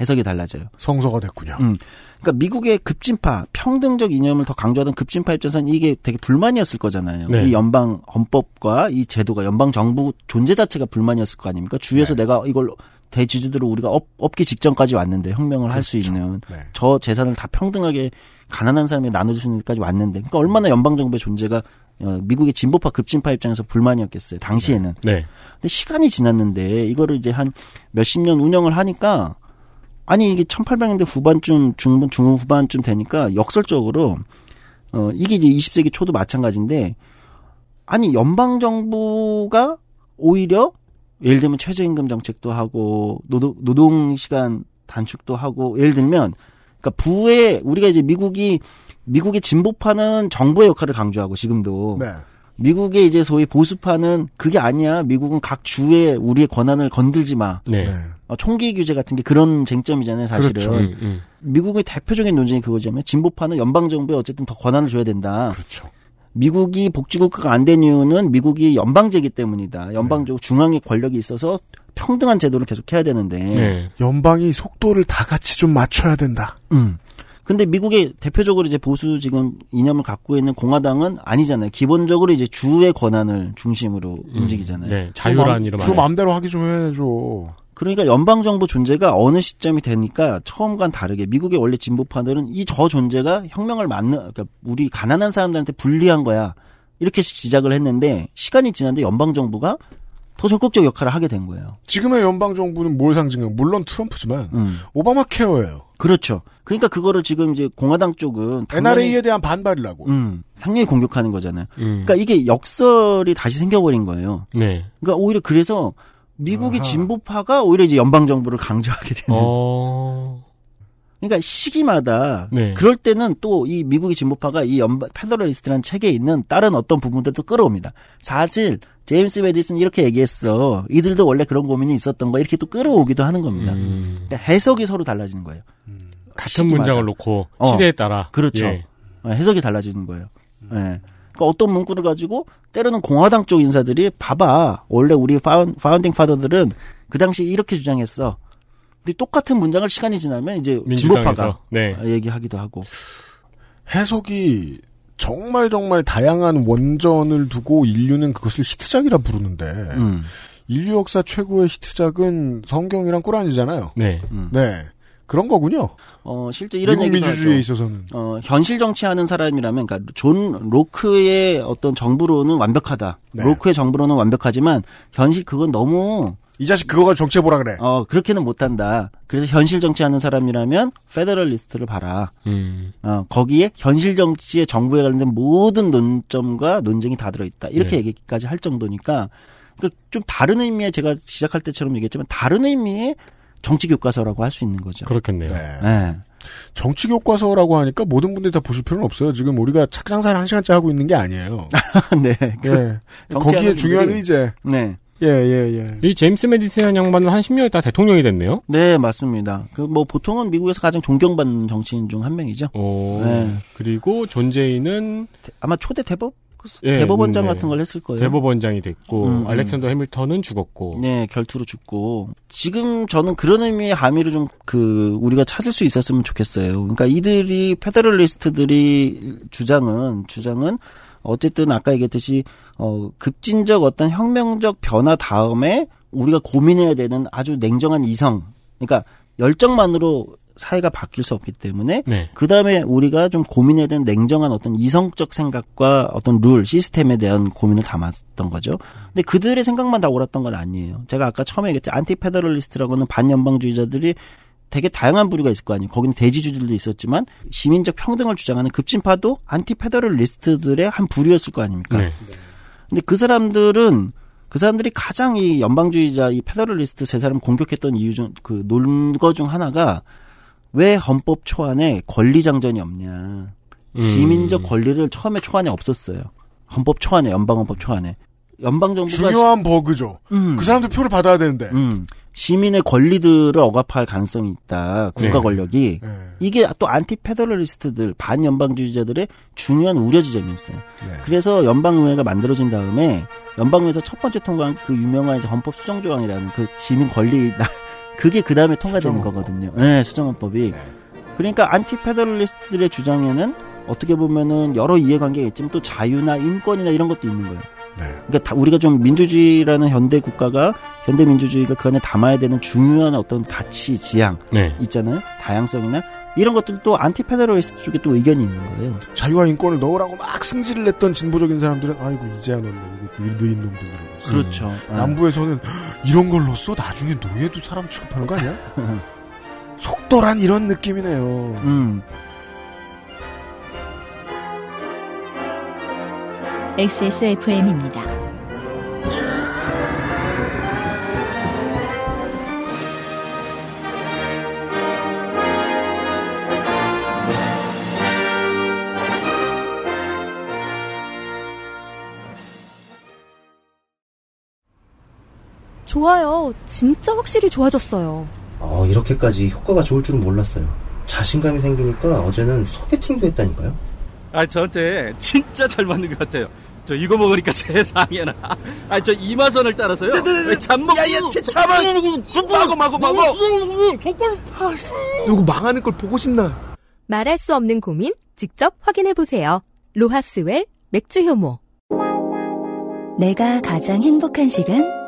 해석이 달라져요. 성서가 됐군요. 음. 그러니까 미국의 급진파, 평등적 이념을 더 강조하던 급진파 입장에서는 이게 되게 불만이었을 거잖아요. 네. 이 연방 헌법과 이 제도가 연방 정부 존재 자체가 불만이었을 거 아닙니까? 주위에서 네. 내가 이걸 대지주들을 우리가 엎, 엎기 직전까지 왔는데 혁명을 할수 그렇죠. 있는 네. 저 재산을 다 평등하게 가난한 사람에게 나눠주는 데까지 왔는데 그러니까 얼마나 연방 정부의 존재가 어, 미국의 진보파 급진파 입장에서 불만이었겠어요. 당시에는. 네. 근데 시간이 지났는데 이거를 이제 한 몇십 년 운영을 하니까 아니 이게 1800년대 후반쯤 중반 중후반쯤 되니까 역설적으로 어 이게 이제 20세기 초도 마찬가지인데 아니 연방 정부가 오히려 예를 들면 최저임금 정책도 하고 노동 노동 시간 단축도 하고 예를 들면 그러니까 부의 우리가 이제 미국이 미국의 진보파는 정부의 역할을 강조하고 지금도 네. 미국의 이제 소위 보수파는 그게 아니야. 미국은 각 주에 우리의 권한을 건들지 마. 네. 네. 어, 총기 규제 같은 게 그런 쟁점이잖아요, 사실은. 그렇죠. 음, 음. 미국의 대표적인 논쟁이 그거잖아요. 진보파는 연방 정부에 어쨌든 더 권한을 줘야 된다. 그렇죠. 미국이 복지국가가 안 된 이유는 미국이 연방제이기 때문이다. 연방적 중앙의 권력이 있어서 평등한 제도를 계속 해야 되는데. 네. 연방이 속도를 다 같이 좀 맞춰야 된다. 음. 근데 미국의 대표적으로 이제 보수 지금 이념을 갖고 있는 공화당은 아니잖아요. 기본적으로 이제 주의 권한을 중심으로 음. 움직이잖아요. 네. 자유란 이름 주. 마음대로 하기 좀 해줘. 그러니까 연방 정부 존재가 어느 시점이 되니까 처음과는 다르게 미국의 원래 진보파들은 이 저 존재가 혁명을 맞는 그러니까 우리 가난한 사람들한테 불리한 거야. 이렇게 지적을 했는데 시간이 지났는데 연방 정부가 더 적극적 역할을 하게 된 거예요. 지금의 연방 정부는 뭘 상징해요? 물론 트럼프지만 음. 오바마 케어예요. 그렇죠. 그러니까 그거를 지금 이제 공화당 쪽은 NRA에 대한 반발이라고. 음, 상당히 공격하는 거잖아요. 음. 그러니까 이게 역설이 다시 생겨버린 거예요. 네. 그러니까 오히려 그래서 미국이 아하. 진보파가 오히려 이제 연방 정부를 강조하게 되는. 어. 그러니까 시기마다 네. 그럴 때는 또 이 미국의 진보파가 이 연방 Federalist라는 책에 있는 다른 어떤 부분들도 끌어옵니다. 사실 제임스 메디슨이 이렇게 얘기했어. 이들도 원래 그런 고민이 있었던 거 이렇게 또 끌어오기도 하는 겁니다. 음. 그러니까 해석이 서로 달라지는 거예요. 같은 시기마다. 문장을 놓고 어. 시대에 따라. 그렇죠. 예. 어, 해석이 달라지는 거예요. 예. 그러니까 어떤 문구를 가지고 때로는 공화당 쪽 인사들이 봐봐. 원래 우리 파운, 파운딩 파더들은 그 당시 이렇게 주장했어. 근데 똑같은 문장을 시간이 지나면 이제 진보파가. 네. 어, 얘기하기도 하고. 해석이 정말 정말 다양한 원전을 두고 인류는 그것을 히트작이라 부르는데 음. 인류 역사 최고의 히트작은 성경이랑 꾸란이잖아요. 네. 음. 네. 그런 거군요. 어, 실제 이런 미국 얘기도 민주주의에 하죠. 있어서는. 어, 현실 정치하는 사람이라면, 그러니까 존 로크의 어떤 정부론은 완벽하다. 네. 로크의 정부론은 완벽하지만 현실 그건 너무 이 자식 그거가 정치해 보라 그래. 어 그렇게는 못 한다. 그래서 현실 정치하는 사람이라면 Federalist를 봐라. 음. 어, 거기에 현실 정치의 정부에 관련된 모든 논점과 논쟁이 다 들어 있다. 이렇게 네. 얘기까지 할 정도니까, 그좀 다른 의미의 제가 시작할 때처럼 얘기했지만 다른 의미의 정치 교과서라고 할 수 있는 거죠. 네. 그렇겠네요. 예. 정치 교과서라고 하니까 모든 분들이 다 보실 필요는 없어요. 지금 우리가 책 장사를 한 시간째 하고 있는 게 아니에요. 네. 예. 정치하는 거기에 중요한 의제. 네. 예, 예, 예. 이 제임스 메디슨 양반은 한 10년 있다 대통령이 됐네요. 네, 맞습니다. 그 뭐 보통은 미국에서 가장 존경받는 정치인 중 한 명이죠. 오. 네. 그리고 존 제이는 아마 초대 대법 예, 대법원장 네. 같은 걸 했을 거예요. 대법원장이 됐고 음, 음. 알렉산더 해밀턴은 죽었고. 네, 결투로 죽고 지금 저는 그런 의미의 함의를 좀 그 우리가 찾을 수 있었으면 좋겠어요. 그러니까 이들이 페더럴리스트들이 주장은 주장은 어쨌든 아까 얘기했듯이 어 급진적 어떤 혁명적 변화 다음에 우리가 고민해야 되는 아주 냉정한 이성. 그러니까 열정만으로 사회가 바뀔 수 없기 때문에 네. 그 다음에 우리가 좀 고민해야 되는 냉정한 어떤 이성적 생각과 어떤 룰, 시스템에 대한 고민을 담았던 거죠. 근데 그들의 생각만 다 옳았던 건 아니에요. 제가 아까 처음에 얘기했듯이 anti-Federalist라고는 반연방주의자들이 되게 다양한 부류가 있을 거 아니에요. 거기는 대지주들도 있었지만 시민적 평등을 주장하는 급진파도 anti-Federalist들의 한 부류였을 거 아닙니까? 네. 근데 그 사람들은 그 사람들이 가장 이 연방주의자 이 Federalist 세 사람 공격했던 이유 중 그 논거 중 하나가 왜 헌법 초안에 권리 장전이 없냐. 음. 시민적 권리를 처음에 초안에 없었어요. 헌법 초안에 연방 헌법 초안에 연방 정부가 중요한 버그죠. 음. 그 사람들 표를 받아야 되는데. 음, 시민의 권리들을 억압할 가능성이 있다. 국가 네. 권력이 네. 이게 또 anti-Federalist들 반연방주의자들의 중요한 우려 지점이었어요. 네. 그래서 연방의회가 만들어진 다음에 연방의회에서 첫 번째 통과한 그 유명한 이제 헌법 수정 조항이라는 그 시민 권리 나- 그게 그 다음에 통과되는 수정헌법. 거거든요. 네, 수정헌법이. 네. 그러니까 anti-Federalist들의 주장에는 어떻게 보면은 여러 이해관계가 있지만 또 자유나 인권이나 이런 것도 있는 거예요. 네. 그러니까 다 우리가 좀 민주주의라는 현대 국가가 현대 민주주의가 그 안에 담아야 되는 중요한 어떤 가치 지향 네. 있잖아요. 다양성이나 이런 것들도 안티페더럴리스트 쪽에 또 의견이 있는 거예요. 자유와 인권을 넣으라고 막 승질을 냈던 진보적인 사람들은 아이고 이제야 넣네. 이게 느- 느인 놈들. 그렇죠. 아. 남부에서는 이런 걸 넣었어? 나중에 노예도 사람 취급하는 거 아니야? 속도란 이런 느낌이네요. 음. XSFM입니다. 좋아요. 진짜 확실히 좋아졌어요. 어, 이렇게까지 효과가 좋을 줄은 몰랐어요. 자신감이 생기니까 어제는 소개팅도 했다니까요. 아, 저한테 진짜 잘 맞는 것 같아요. 저 이거 먹으니까 세상에나. 아, 저 이마선을 따라서요. 잠먹. 야 야, 잠만. 마고 마고 마고. 누구 망하는 걸 보고 싶나? 말할 수 없는 고민 직접 확인해 보세요. 로하스웰 맥주 효모. 내가 가장 행복한 시간?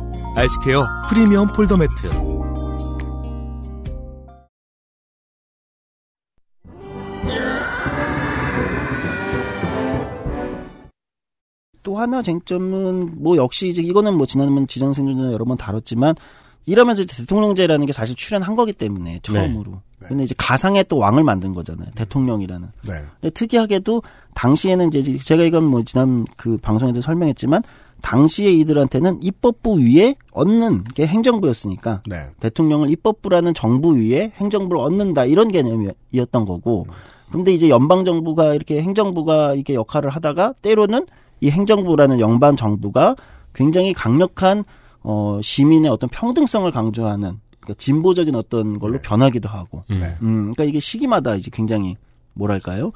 아이스케어 프리미엄 폴더 매트. 또 하나 쟁점은 뭐 역시 이제 이거는 뭐 지난번 지정생존에 여러 번 다뤘지만 이러면서 대통령제라는 게 사실 출연한 거기 때문에 처음으로. 네. 근데 이제 가상의 또 왕을 만든 거잖아요. 대통령이라는. 네. 근데 특이하게도 당시에는 이제 제가 이건 뭐 지난 그 방송에도 설명했지만 당시에 이들한테는 입법부 위에 얻는 게 행정부였으니까 네. 대통령을 입법부라는 정부 위에 행정부를 얻는다 이런 개념이었던 거고. 근데 이제 연방 정부가 이렇게 행정부가 이렇게 역할을 하다가 때로는 이 행정부라는 연방 정부가 굉장히 강력한 어 시민의 어떤 평등성을 강조하는 그러니까 진보적인 어떤 걸로 네. 변하기도 하고. 네. 음, 그러니까 이게 시기마다 이제 굉장히 뭐랄까요?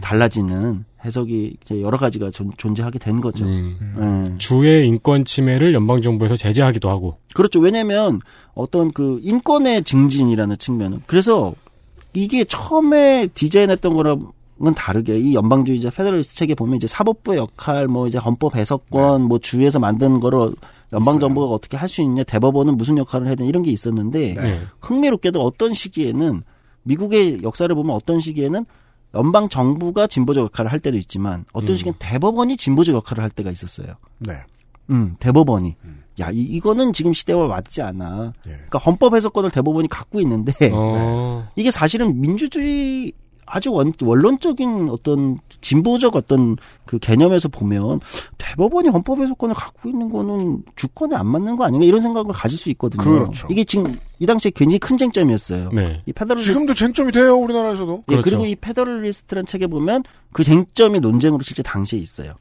달라지는 해석이 이제 여러 가지가 존, 존재하게 된 거죠. 음. 음. 주의 인권 침해를 연방 정부에서 제재하기도 하고. 그렇죠. 왜냐면 어떤 그 인권의 증진이라는 측면은 그래서 이게 처음에 디자인했던 거랑 은 다르게 이 연방주의자 Federalist 책에 보면 이제 사법부의 역할, 뭐 이제 헌법 해석권, 뭐 주에서 만든 거를 연방 정부가 어떻게 할 수 있냐, 대법원은 무슨 역할을 해야 되냐 이런 게 있었는데 네. 흥미롭게도 어떤 시기에는 미국의 역사를 보면 어떤 시기에는 연방 정부가 진보적 역할을 할 때도 있지만 어떤 음. 시기엔 대법원이 진보적 역할을 할 때가 있었어요. 네. 음, 대법원이. 야, 이, 이거는 지금 시대와 맞지 않아. 예. 그러니까 헌법 해석권을 대법원이 갖고 있는데 어. 이게 사실은 민주주의 아주 원, 원론적인 어떤 진보적 어떤 그 개념에서 보면 대법원이 헌법 해석권을 갖고 있는 거는 주권에 안 맞는 거 아닌가 이런 생각을 가질 수 있거든요. 그렇죠. 이게 지금 이 당시에 굉장히 큰 쟁점이었어요. 네. 이 Federal 지금도 쟁점이 돼요 우리나라에서도. 예, 그렇죠. 그리고 이 Federalist라는 책에 보면 그 쟁점이 논쟁으로 실제 당시에 있어요.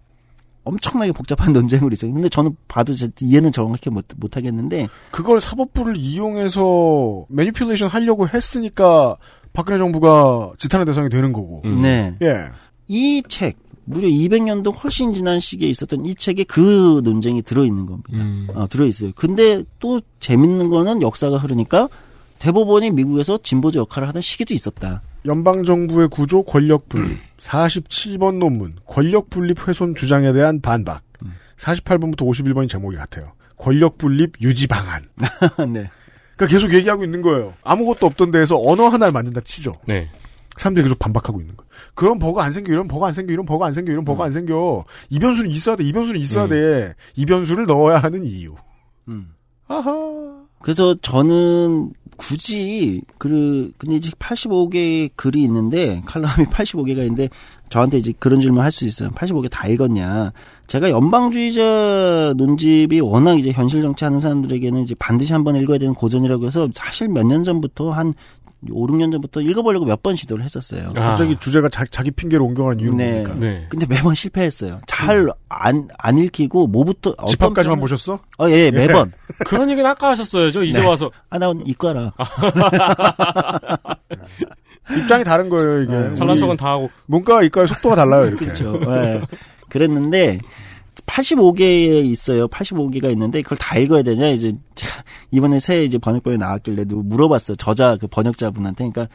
엄청나게 복잡한 논쟁으로 있어요. 근데 저는 봐도 제- 이해는 정확히 못, 못 하겠는데 그걸 사법부를 이용해서 manipulation 하려고 했으니까 박근혜 정부가 지탄의 대상이 되는 거고. 음. 네. 예. 이 책, 무려 200년도 훨씬 지난 시기에 있었던 이 책에 그 논쟁이 들어있는 겁니다. 음. 어, 들어있어요. 근데 또 재밌는 거는 역사가 흐르니까 대법원이 미국에서 진보적 역할을 하던 시기도 있었다. 연방 정부의 구조 권력 분립 47번 논문 권력 분립 훼손 주장에 대한 반박. 48번부터 51번이 제목이 같아요. 권력 분립 유지 방안. 네. 그러니까 계속 얘기하고 있는 거예요. 아무것도 없던 데에서 언어 하나를 만든다 치죠. 네. 사람들이 계속 반박하고 있는 거예요. 그런 버거 안 생겨, 이런 버거 안 생겨, 이런 버거 안 생겨, 이런 버거 안 생겨. 이 변수는 있어야 돼, 이 변수는 있어야 음. 돼. 이 변수를 넣어야 하는 이유. 음. 아하. 그래서 저는 굳이 그 근데 이제 85개의 글이 있는데 칼럼이 85개가 있는데 저한테 이제 그런 질문 할 수 있어요. 85개 다 읽었냐? 제가 연방주의자 논집이 워낙 이제 현실 정치 하는 사람들에게는 이제 반드시 한번 읽어야 되는 고전이라고 해서 사실 몇 년 전부터 한 5, 6년 전부터 읽어보려고 몇 번 시도를 했었어요. 아. 갑자기 주제가 자, 자기 핑계로 옮겨가는 이유는 네. 뭡니까? 네. 근데 매번 실패했어요. 잘 안안 읽히고 뭐부터 집합까지만 편은- 보셨어? 어, 예, 매번. 그런 얘기는 아까 하셨어요. 저 이제 네. 와서. 아, 나 이과라. 입장이 다른 거예요, 이게. 네. 잘난 척은 다 하고. 문과 이과의 속도가 달라요, 이렇게. 그렇죠. 네. 그랬는데 85개에 있어요. 85개가 있는데 그걸 다 읽어야 되냐 이제 제가 이번에 새 이제 번역본에 나왔길래 누구 물어봤어. 저자 그 번역자분한테 그러니까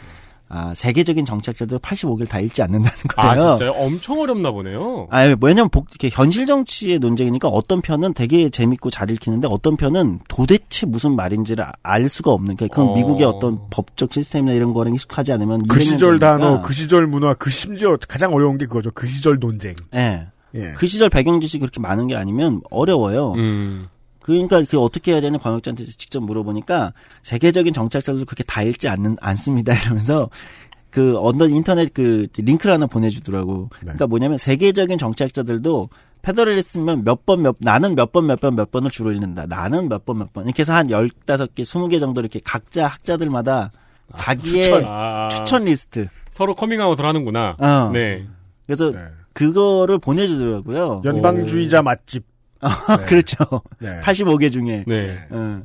아, 세계적인 정치학자들 85개를 다 읽지 않는다는 거예요. 아, 진짜요? 엄청 어렵나 보네요. 아, 왜냐면 복, 이렇게 현실 정치의 논쟁이니까 어떤 편은 되게 재밌고 잘 읽히는데 어떤 편은 도대체 무슨 말인지를 아- 알 수가 없는. 그러니까 그건 어. 미국의 어떤 법적 시스템이나 이런 거랑 익숙하지 않으면 그 200년 시절 전이니까. 단어, 그 시절 문화, 그 심지어 가장 어려운 게 그거죠. 그 시절 논쟁. 예. 예. 그 시절 배경 지식이 그렇게 많은 게 아니면 어려워요. 음. 그러니까 그 어떻게 해야 되는 광역자한테 직접 물어보니까 세계적인 정착자들 그렇게 다 읽지 않는 않습니다 이러면서 그 언더 인터넷 그 링크를 하나 보내주더라고. 네. 그러니까 뭐냐면 세계적인 정착자들도 페더럴리스트면 몇 번 몇 나는 몇 번 몇 번 몇 번을 주로 읽는다. 나는 몇 번 몇 번 이렇게 해서 한 15개, 20개 정도 이렇게 각자 학자들마다 자기의 추천. 추천, 아. 리스트. 서로 커밍아웃을 하는구나. 어. 네. 그래서 그거를 보내주더라고요. 연방주의자 맛집. 네. 그렇죠. 네. 85개 중에. 네. 어.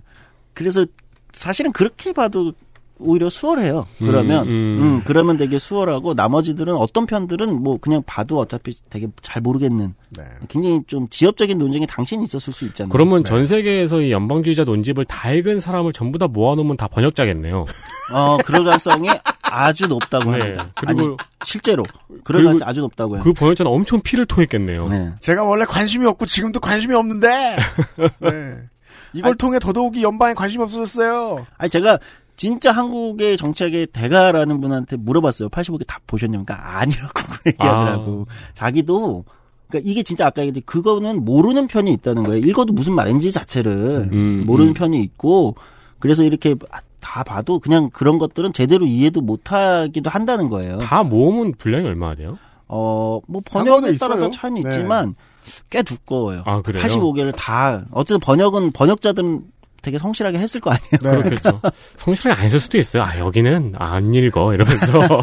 그래서 사실은 그렇게 봐도 오히려 수월해요. 그러면 음, 음, 음. 그러면 되게 수월하고 나머지들은 어떤 편들은 뭐 그냥 봐도 어차피 되게 잘 모르겠는 네. 굉장히 좀 지엽적인 논쟁이 당신이 있었을 수 있잖아요. 그러면 네. 전 세계에서 이 연방주의자 논집을 다 읽은 사람을 전부 다 모아놓으면 다 번역자겠네요. 어 그럴 가능성이 아주 높다고 네. 합니다. 그리고 아니 실제로 그럴 그리고 가능성이 아주 높다고 요. 그 번역자는 엄청 피를 토했겠네요. 네. 제가 원래 관심이 없고 지금도 관심이 없는데 네. 이걸 통해 더더욱이 연방에 관심이 없어졌어요. 아니 제가 진짜 한국의 정책의 대가라는 분한테 물어봤어요. 85개 다 보셨냐니까 아니라고 얘기하더라고. 자기도 그러니까 이게 진짜 아까 얘기했듯이 그거는 모르는 편이 있다는 거예요. 읽어도 무슨 말인지 자체를 음, 모르는 음. 편이 있고 그래서 이렇게 다 봐도 그냥 그런 것들은 제대로 이해도 못하기도 한다는 거예요. 다 모으면 분량이 얼마나 돼요? 어, 뭐한 번역에 따라서. 차이는 네. 있지만 꽤 두꺼워요. 아, 그래요? 85개를 다 어쨌든 번역은 번역자들은 되게 성실하게 했을 거 아니에요. 네. 그렇겠죠. 성실하게 안 했을 수도 있어요. 아, 여기는 안 읽어. 이러면서.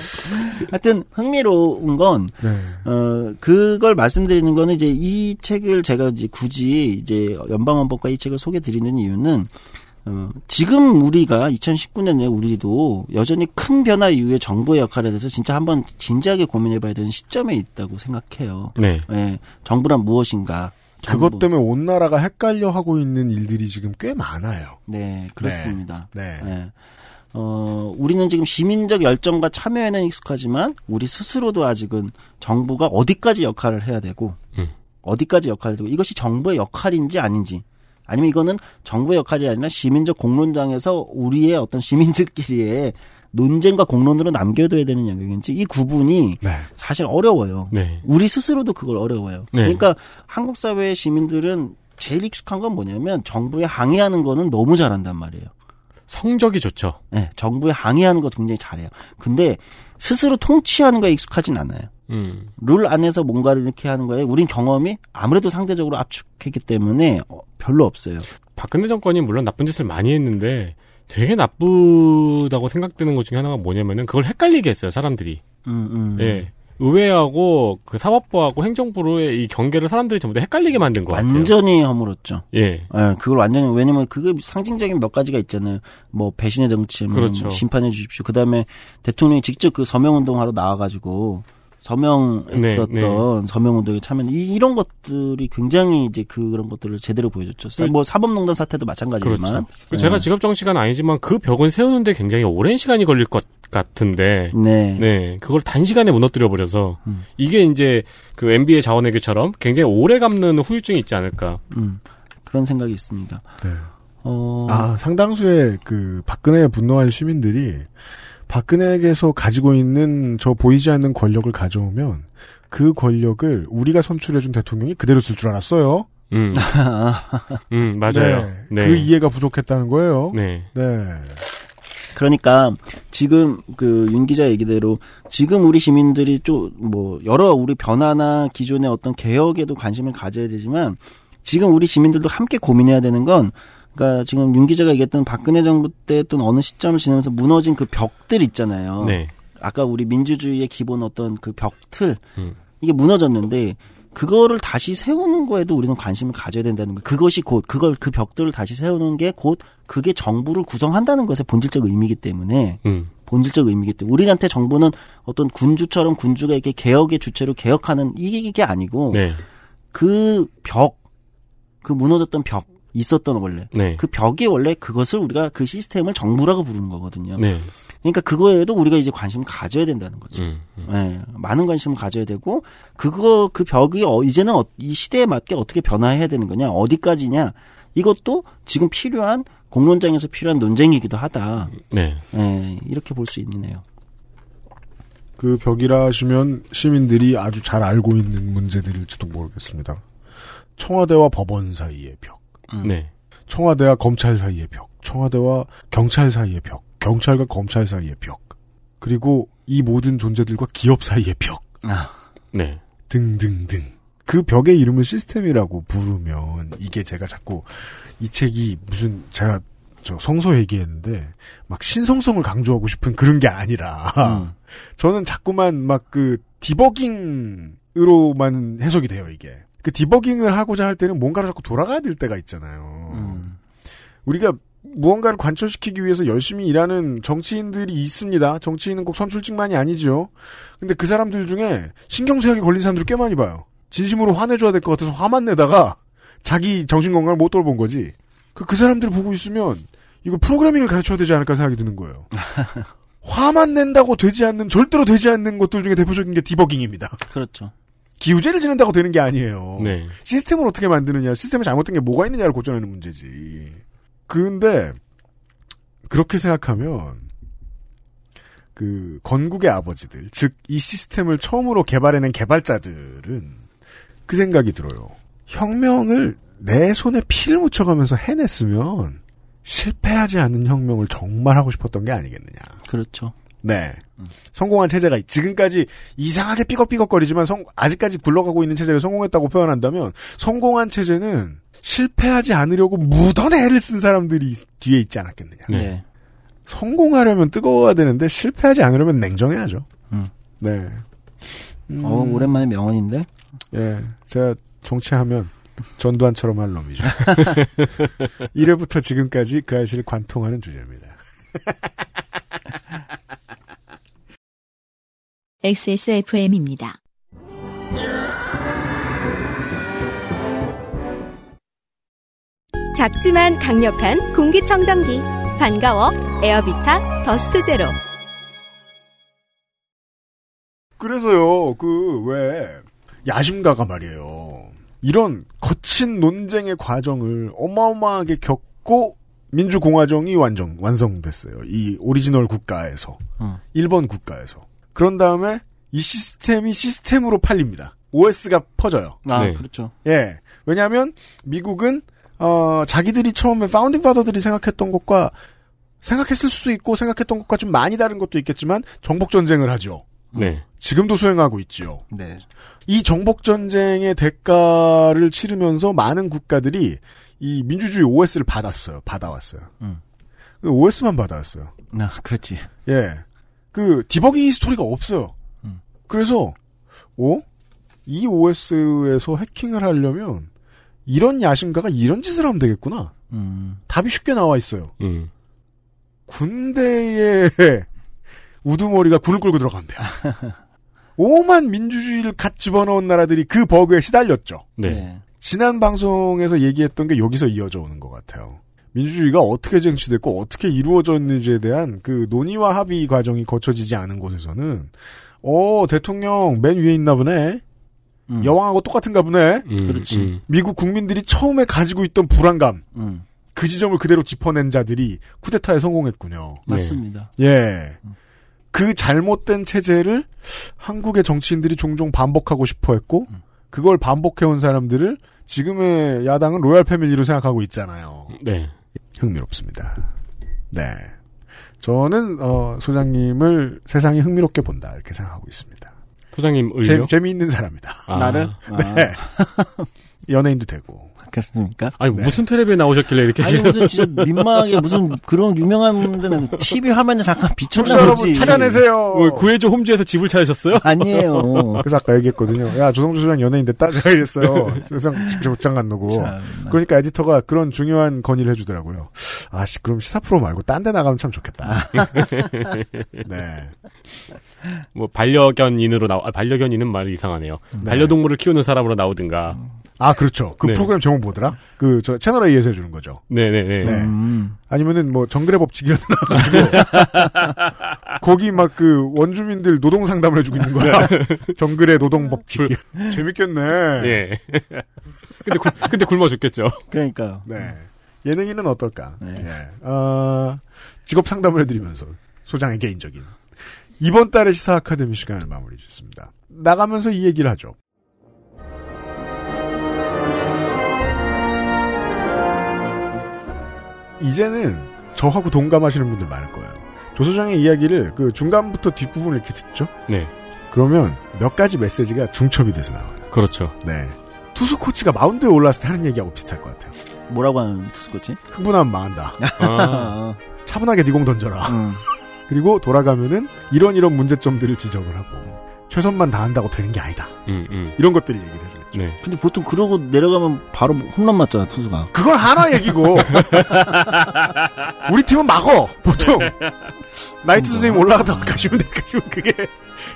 하여튼 흥미로운 건 네. 어, 그걸 말씀드리는 거는 이제 이 책을 제가 이제 굳이 이제 연방헌법과 이 책을 소개 드리는 이유는 어, 지금 우리가 2019년에 우리도 여전히 큰 변화 이후에 정부의 역할에 대해서 진짜 한번 진지하게 고민해 봐야 되는 시점에 있다고 생각해요. 네. 예, 정부란 무엇인가. 그것. 때문에 온 나라가 헷갈려 하고 있는 일들이 지금 꽤 많아요. 네, 그렇습니다. 네. 예. 어, 우리는 지금 시민적 열정과 참여에는 익숙하지만 우리 스스로도 아직은 정부가 어디까지 역할을 해야 되고 음. 어디까지 역할을 되고 이것이 정부의 역할인지 아닌지 아니면 이거는 정부의 역할이 아니라 시민적 공론장에서 우리의 어떤 시민들끼리의 논쟁과 공론으로 남겨둬야 되는 영역인지 이 구분이 네. 사실 어려워요. 네. 우리 스스로도 그걸 어려워요. 네. 그러니까 한국 사회의 시민들은 제일 익숙한 건 뭐냐면 정부에 항의하는 거는 너무 잘한단 말이에요. 성적이 좋죠. 네, 정부에 항의하는 거 굉장히 잘해요. 근데 스스로 통치하는 거에 익숙하진 않아요. 음. 룰 안에서 뭔가를 이렇게 하는 거에 우린 경험이 아무래도 상대적으로 압축했기 때문에 어, 별로 없어요. 박근혜 정권이 물론 나쁜 짓을 많이 했는데 되게 나쁘다고 생각되는 것 중에 하나가 뭐냐면은 그걸 헷갈리게 했어요, 사람들이. 음, 음. 예. 의회하고 그 사법부하고 행정부로의 이 경계를 사람들이 전부 다 헷갈리게 만든 것 같아요. 완전히 허물었죠. 예. 예, 그걸 완전히 왜냐면 그게 상징적인 몇 가지가 있잖아요. 뭐 배신의 정치, 뭐 그렇죠. 심판해 주십시오. 그다음에 대통령이 직접 그 서명 운동하러 나와가지고 서명했었던 네, 네. 서명 운동에 참여 이, 이런 것들이 굉장히 이제 그런 것들을 제대로 보여줬죠. 그- 뭐 사법농단 사태도 마찬가지지만. 그렇죠. 그 예. 제가 직업 정치가는 아니지만 그 벽은 세우는데 굉장히 오랜 시간이 걸릴 것 같은데. 네. 네. 그걸 단시간에 무너뜨려 버려서 음. 이게 이제 그 MB의 자원외교처럼 굉장히 오래 감는 후유증이 있지 않을까. 음, 그런 생각이 있습니다. 네. 어, 아, 상당수의 그 박근혜에 분노한 시민들이 박근혜에게서 가지고 있는 저 보이지 않는 권력을 가져오면 그 권력을 우리가 선출해준 대통령이 그대로 쓸 줄 알았어요. 음. 음, 맞아요. 네. 네. 그 이해가 부족했다는 거예요. 네. 네. 그러니까 지금 그 윤 기자 얘기대로 지금 우리 시민들이 좀 뭐 여러 우리 변화나 기존의 어떤 개혁에도 관심을 가져야 되지만 지금 우리 시민들도 함께 고민해야 되는 건 그러니까 지금 윤 기자가 얘기했던 박근혜 정부 때또 어느 시점을 지나면서 무너진 그 벽들 있잖아요. 네. 아까 우리 민주주의의 기본 어떤 그 벽틀 음. 이게 무너졌는데 그거를 다시 세우는 거에도 우리는 관심을 가져야 된다는 거. 그것이 곧 그걸 그 벽들을 다시 세우는 게 곧 그게 정부를 구성한다는 것의 본질적 의미이기 때문에 음. 본질적 의미이기 때문에 우리한테 정부는 어떤 군주처럼 군주가 이렇게 개혁의 주체로 개혁하는 이게 아니고 네. 그 벽, 그 무너졌던 벽 있었던 원래 네. 그 벽이 원래 그것을 우리가 그 시스템을 정부라고 부르는 거거든요. 네. 그러니까 그거에도 우리가 이제 관심을 가져야 된다는 거죠. 음. 음. 예, 많은 관심을 가져야 되고 그거 그 벽이 어, 이제는 어, 이 시대에 맞게 어떻게 변화해야 되는 거냐 어디까지냐 이것도 지금 필요한 공론장에서 필요한 논쟁이기도 하다. 네. 예, 이렇게 볼 수 있네요. 그 벽이라 하시면 시민들이 아주 잘 알고 있는 문제들일지도 모르겠습니다. 청와대와 법원 사이의 벽. 네. 청와대와 검찰 사이의 벽, 청와대와 경찰 사이의 벽, 경찰과 검찰 사이의 벽, 그리고 이 모든 존재들과 기업 사이의 벽. 네. 등등등. 그 벽의 이름을 시스템이라고 부르면 이게 제가 자꾸 이 책이 무슨 제가 저 성서 얘기했는데 막 신성성을 강조하고 싶은 그런 게 아니라 음. 저는 자꾸만 막 그 디버깅으로만 해석이 돼요 이게 그 디버깅을 하고자 할 때는 뭔가를 자꾸 돌아가야 될 때가 있잖아요 음. 우리가 무언가를 관철시키기 위해서 열심히 일하는 정치인들이 있습니다 정치인은 꼭 선출직만이 아니죠 근데 그 사람들 중에 신경쇠약이 걸린 사람들을 꽤 많이 봐요 진심으로 화내줘야 될 것 같아서 화만 내다가 자기 정신건강을 못 돌본 거지 그, 그 사람들을 보고 있으면 이거 프로그래밍을 가르쳐야 되지 않을까 생각이 드는 거예요. 화만 낸다고 되지 않는 절대로 되지 않는 것들 중에 대표적인 게 디버깅입니다. 그렇죠. 기우제를 지낸다고 되는 게 아니에요. 네. 시스템을 어떻게 만드느냐, 시스템에 잘못된 게 뭐가 있느냐를 고쳐내는 문제지. 근데 그렇게 생각하면 그 건국의 아버지들, 즉 이 시스템을 처음으로 개발해낸 개발자들은 그 생각이 들어요. 혁명을 내 손에 피를 묻혀가면서 해냈으면 실패하지 않는 혁명을 정말 하고 싶었던 게 아니겠느냐. 그렇죠. 네. 성공한 체제가 지금까지 이상하게 삐걱삐걱거리지만 성, 아직까지 굴러가고 있는 체제를 성공했다고 표현한다면 성공한 체제는 실패하지 않으려고 무던 애를 쓴 사람들이 뒤에 있지 않았겠느냐. 네. 성공하려면 뜨거워야 되는데 실패하지 않으려면 냉정해야죠. 음. 네. 음, 어, 오랜만에 명언인데? 예. 제가 정치하면 전두환처럼 할 놈이죠. 1회부터 지금까지 그 아이씨를 관통하는 주제입니다. XSFM입니다. 작지만 강력한 공기청정기 반가워 에어비타 더스트 제로 그래서요, 그, 왜, 야심가가 말이에요. 이런 거친 논쟁의 과정을 어마어마하게 겪고 민주공화정이 완성, 완성됐어요. 이 오리지널 국가에서. 어. 일번 국가에서. 그런 다음에 이 시스템이 시스템으로 팔립니다. OS가 퍼져요. 아, 네. 그렇죠. 예. 왜냐하면 미국은 어 자기들이 처음에 founding father들이 생각했던 것과 생각했을 수도 있고 생각했던 것과 좀 많이 다른 것도 있겠지만 정복 전쟁을 하죠. 네. 지금도 수행하고 있지요. 네. 이 정복 전쟁의 대가를 치르면서 많은 국가들이 이 민주주의 OS를 받았어요. 받아왔어요. 음. OS만 받아왔어요. 아, 그렇지. 예. 그 디버깅 히스토리가 없어요. 음. 그래서 어? 이 OS에서 해킹을 하려면 이런 야심가가 이런 짓을 하면 되겠구나. 음. 답이 쉽게 나와 있어요. 음. 군대에 우두머리가 군을 끌고 들어간대요. 오만 민주주의를 갓 집어넣은 나라들이 그 버그에 시달렸죠. 네. 지난 방송에서 얘기했던 게 여기서 이어져 오는 것 같아요. 민주주의가 어떻게 쟁취됐고 어떻게 이루어졌는지에 대한 그 논의와 합의 과정이 거쳐지지 않은 곳에서는 어 대통령 맨 위에 있나 보네. 음. 여왕하고 똑같은가 보네. 음, 그렇지. 음. 미국 국민들이 처음에 가지고 있던 불안감 음. 그 지점을 그대로 짚어낸 자들이 쿠데타에 성공했군요. 맞습니다. 예. 그 잘못된 체제를 한국의 정치인들이 종종 반복하고 싶어 했고, 그걸 반복해온 사람들을 지금의 야당은 로얄 패밀리로 생각하고 있잖아요. 네. 흥미롭습니다. 네. 저는, 어, 소장님을 세상이 흥미롭게 본다, 이렇게 생각하고 있습니다. 소장님 재, 을요? 재미있는 사람이다. 아. 나를? 네. 연예인도 되고. 그렇습니까? 아니 무슨 텔레비에 나오셨길래 이렇게 아니 무슨 진짜 민망하게 무슨 그런 유명한 데는 TV 화면에 잠깐 비쳤나 보지. 여러분 찾아내세요. 뭐 구해줘 홈즈에서 집을 찾으셨어요? 아니에요. 그래서 아까 얘기했거든요. 야, 조성주 소장 연예인 됐다? 제가 이랬어요. 세상 직접 장관 누고. 참나. 그러니까 에디터가 그런 중요한 건의를 해주더라고요. 아, 씨, 그럼 시사 프로 말고 딴 데 나가면 참 좋겠다. 네. 뭐 반려견인으로 나오 아, 반려견인은 말이 이상하네요. 반려동물을 키우는 사람으로 나오든가. 아, 그렇죠. 그 네. 프로그램 제목 뭐더라? 그, 저, 채널 A에서 해주는 거죠. 네네네. 네. 음. 아니면은 뭐, 정글의 법칙 이런 데 나가지고. 거기 막 그, 원주민들 노동 상담을 해주고 있는 거야. 정글의 노동 법칙. 재밌겠네. 예. 근데 굶, 근데 굶어 죽겠죠. 그러니까요. 네. 예능인은 어떨까? 네. 예. 어, 직업 상담을 해드리면서 소장의 개인적인 이번 달의 시사 아카데미 시간을 마무리 짓습니다. 나가면서 이 얘기를 하죠. 이제는 저하고 동감하시는 분들 많을 거예요. 조소장의 이야기를 그 중간부터 뒷부분을 이렇게 듣죠? 네. 그러면 몇 가지 메시지가 중첩이 돼서 나와요. 그렇죠. 네. 투수 코치가 마운드에 올랐을 때 하는 얘기하고 비슷할 것 같아요. 뭐라고 하는 투수 코치? 흥분하면 망한다. 아. 차분하게 니공 던져라. 음. 그리고 돌아가면은 이런 이런 문제점들을 지적을 하고 최선만 다한다고 되는 게 아니다. 음, 음. 이런 것들 얘기를 해 네. 근데 보통 그러고 내려가면 바로 홈런 맞잖아 투수가. 그건 하나 얘기고 우리 팀은 막어 보통 나이트 선생님 올라가다가 가시면 돼 가시면 그게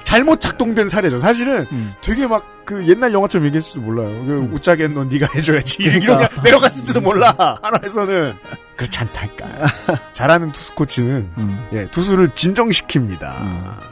잘못 작동된 사례죠. 사실은 되게 막 그 옛날 영화처럼 얘기했을지도 몰라요. 그 웃자겐 넌 네가 해줘야지. 그러니까. 이런 게 내려갔을지도 몰라. 하나에서는 그렇지 않다니까. 잘하는 투수 코치는 예 투수를 진정시킵니다.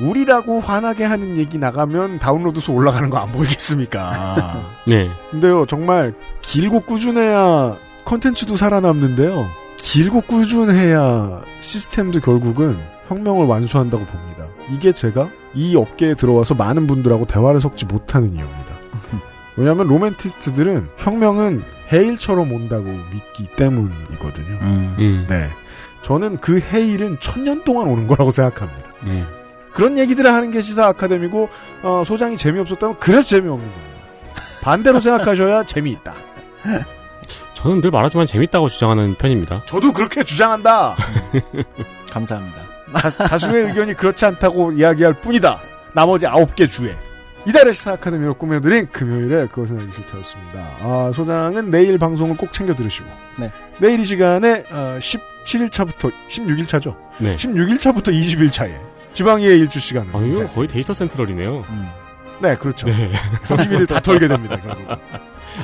우리라고 화나게 하는 얘기 나가면 다운로드 수 올라가는 거 안 보이겠습니까? 네. 근데요, 정말 길고 꾸준해야 컨텐츠도 살아남는데요. 길고 꾸준해야 시스템도 결국은 혁명을 완수한다고 봅니다. 이게 제가 이 업계에 들어와서 많은 분들하고 대화를 섞지 못하는 이유입니다. 왜냐하면 로맨티스트들은 혁명은 해일처럼 온다고 믿기 때문이거든요. 음. 네. 저는 그 해일은 천년 동안 오는 거라고 생각합니다. 음. 그런 얘기들을 하는 게 시사 아카데미고 어, 소장이 재미없었다면 그래서 재미없는 겁니다. 반대로 생각하셔야 재미있다. 저는 늘 말하지만 재밌다고 주장하는 편입니다. 저도 그렇게 주장한다. 감사합니다. 다, 수의 의견이 그렇지 않다고 이야기할 뿐이다. 나머지 아홉 개 주에. 이달의 시사 아카데미로 꾸며드린 금요일에 그것은 알기 싫다였습니다. 아, 소장은 내일 방송을 꼭 챙겨 들으시고. 네. 내일 이 시간에 어, 17일차부터 16일차죠. 네. 16일차부터 20일차에 지방의회 일주 시간을. 아, 이거 거의 데이터 센트럴이네요. 네, 그렇죠. 네. 30일을 다 털게 됩니다, 결국.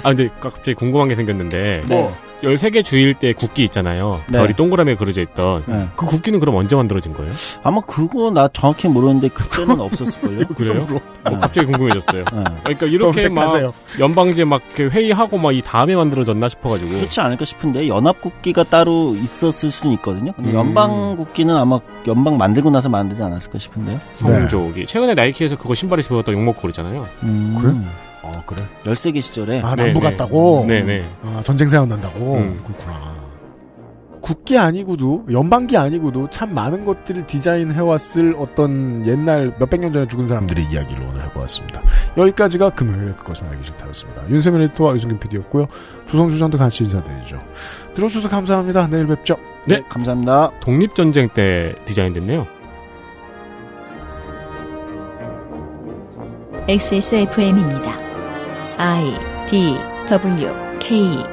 아, 근데 갑자기 궁금한 게 생겼는데. 뭐? 13개 주일 때 국기 있잖아요. 네. 별이 동그라미에 그려져 있던. 네. 그 국기는 그럼 언제 만들어진 거예요? 아마 그거 나 정확히 모르는데 그때는 없었을걸요. 그래요? 어, 갑자기 궁금해졌어요. 네. 그러니까 이렇게 막 검색하세요. 연방제 막 회의하고 막 이 다음에 만들어졌나 싶어가지고. 그렇지 않을까 싶은데 연합 국기가 따로 있었을 수는 있거든요. 근데 음. 연방 국기는 아마 연방 만들고 나서 만들지 않았을까 싶은데요. 성조기. 최근에 나이키에서 그거 신발에 집어넣었다 욕먹고 그러잖아요. 음. 그래? 어, 그래? 13개 시절에 아, 네, 남부 네. 같다고? 네네. 아, 전쟁 생각난다고? 음. 그렇구나. 국기 아니고도, 연방기 아니고도 참 많은 것들을 디자인해왔을 어떤 옛날 몇백 년 전에 죽은 사람들의 이야기를 오늘 해보았습니다. 여기까지가 금요일에 그것은 알기 싫다였습니다. 윤세민 에디터와 유승균 PD였고요. 조성주장도 같이 인사드리죠. 들어주셔서 감사합니다. 내일 뵙죠. 네. 감사합니다. 독립전쟁 때 디자인됐네요. XSFM입니다. I D W K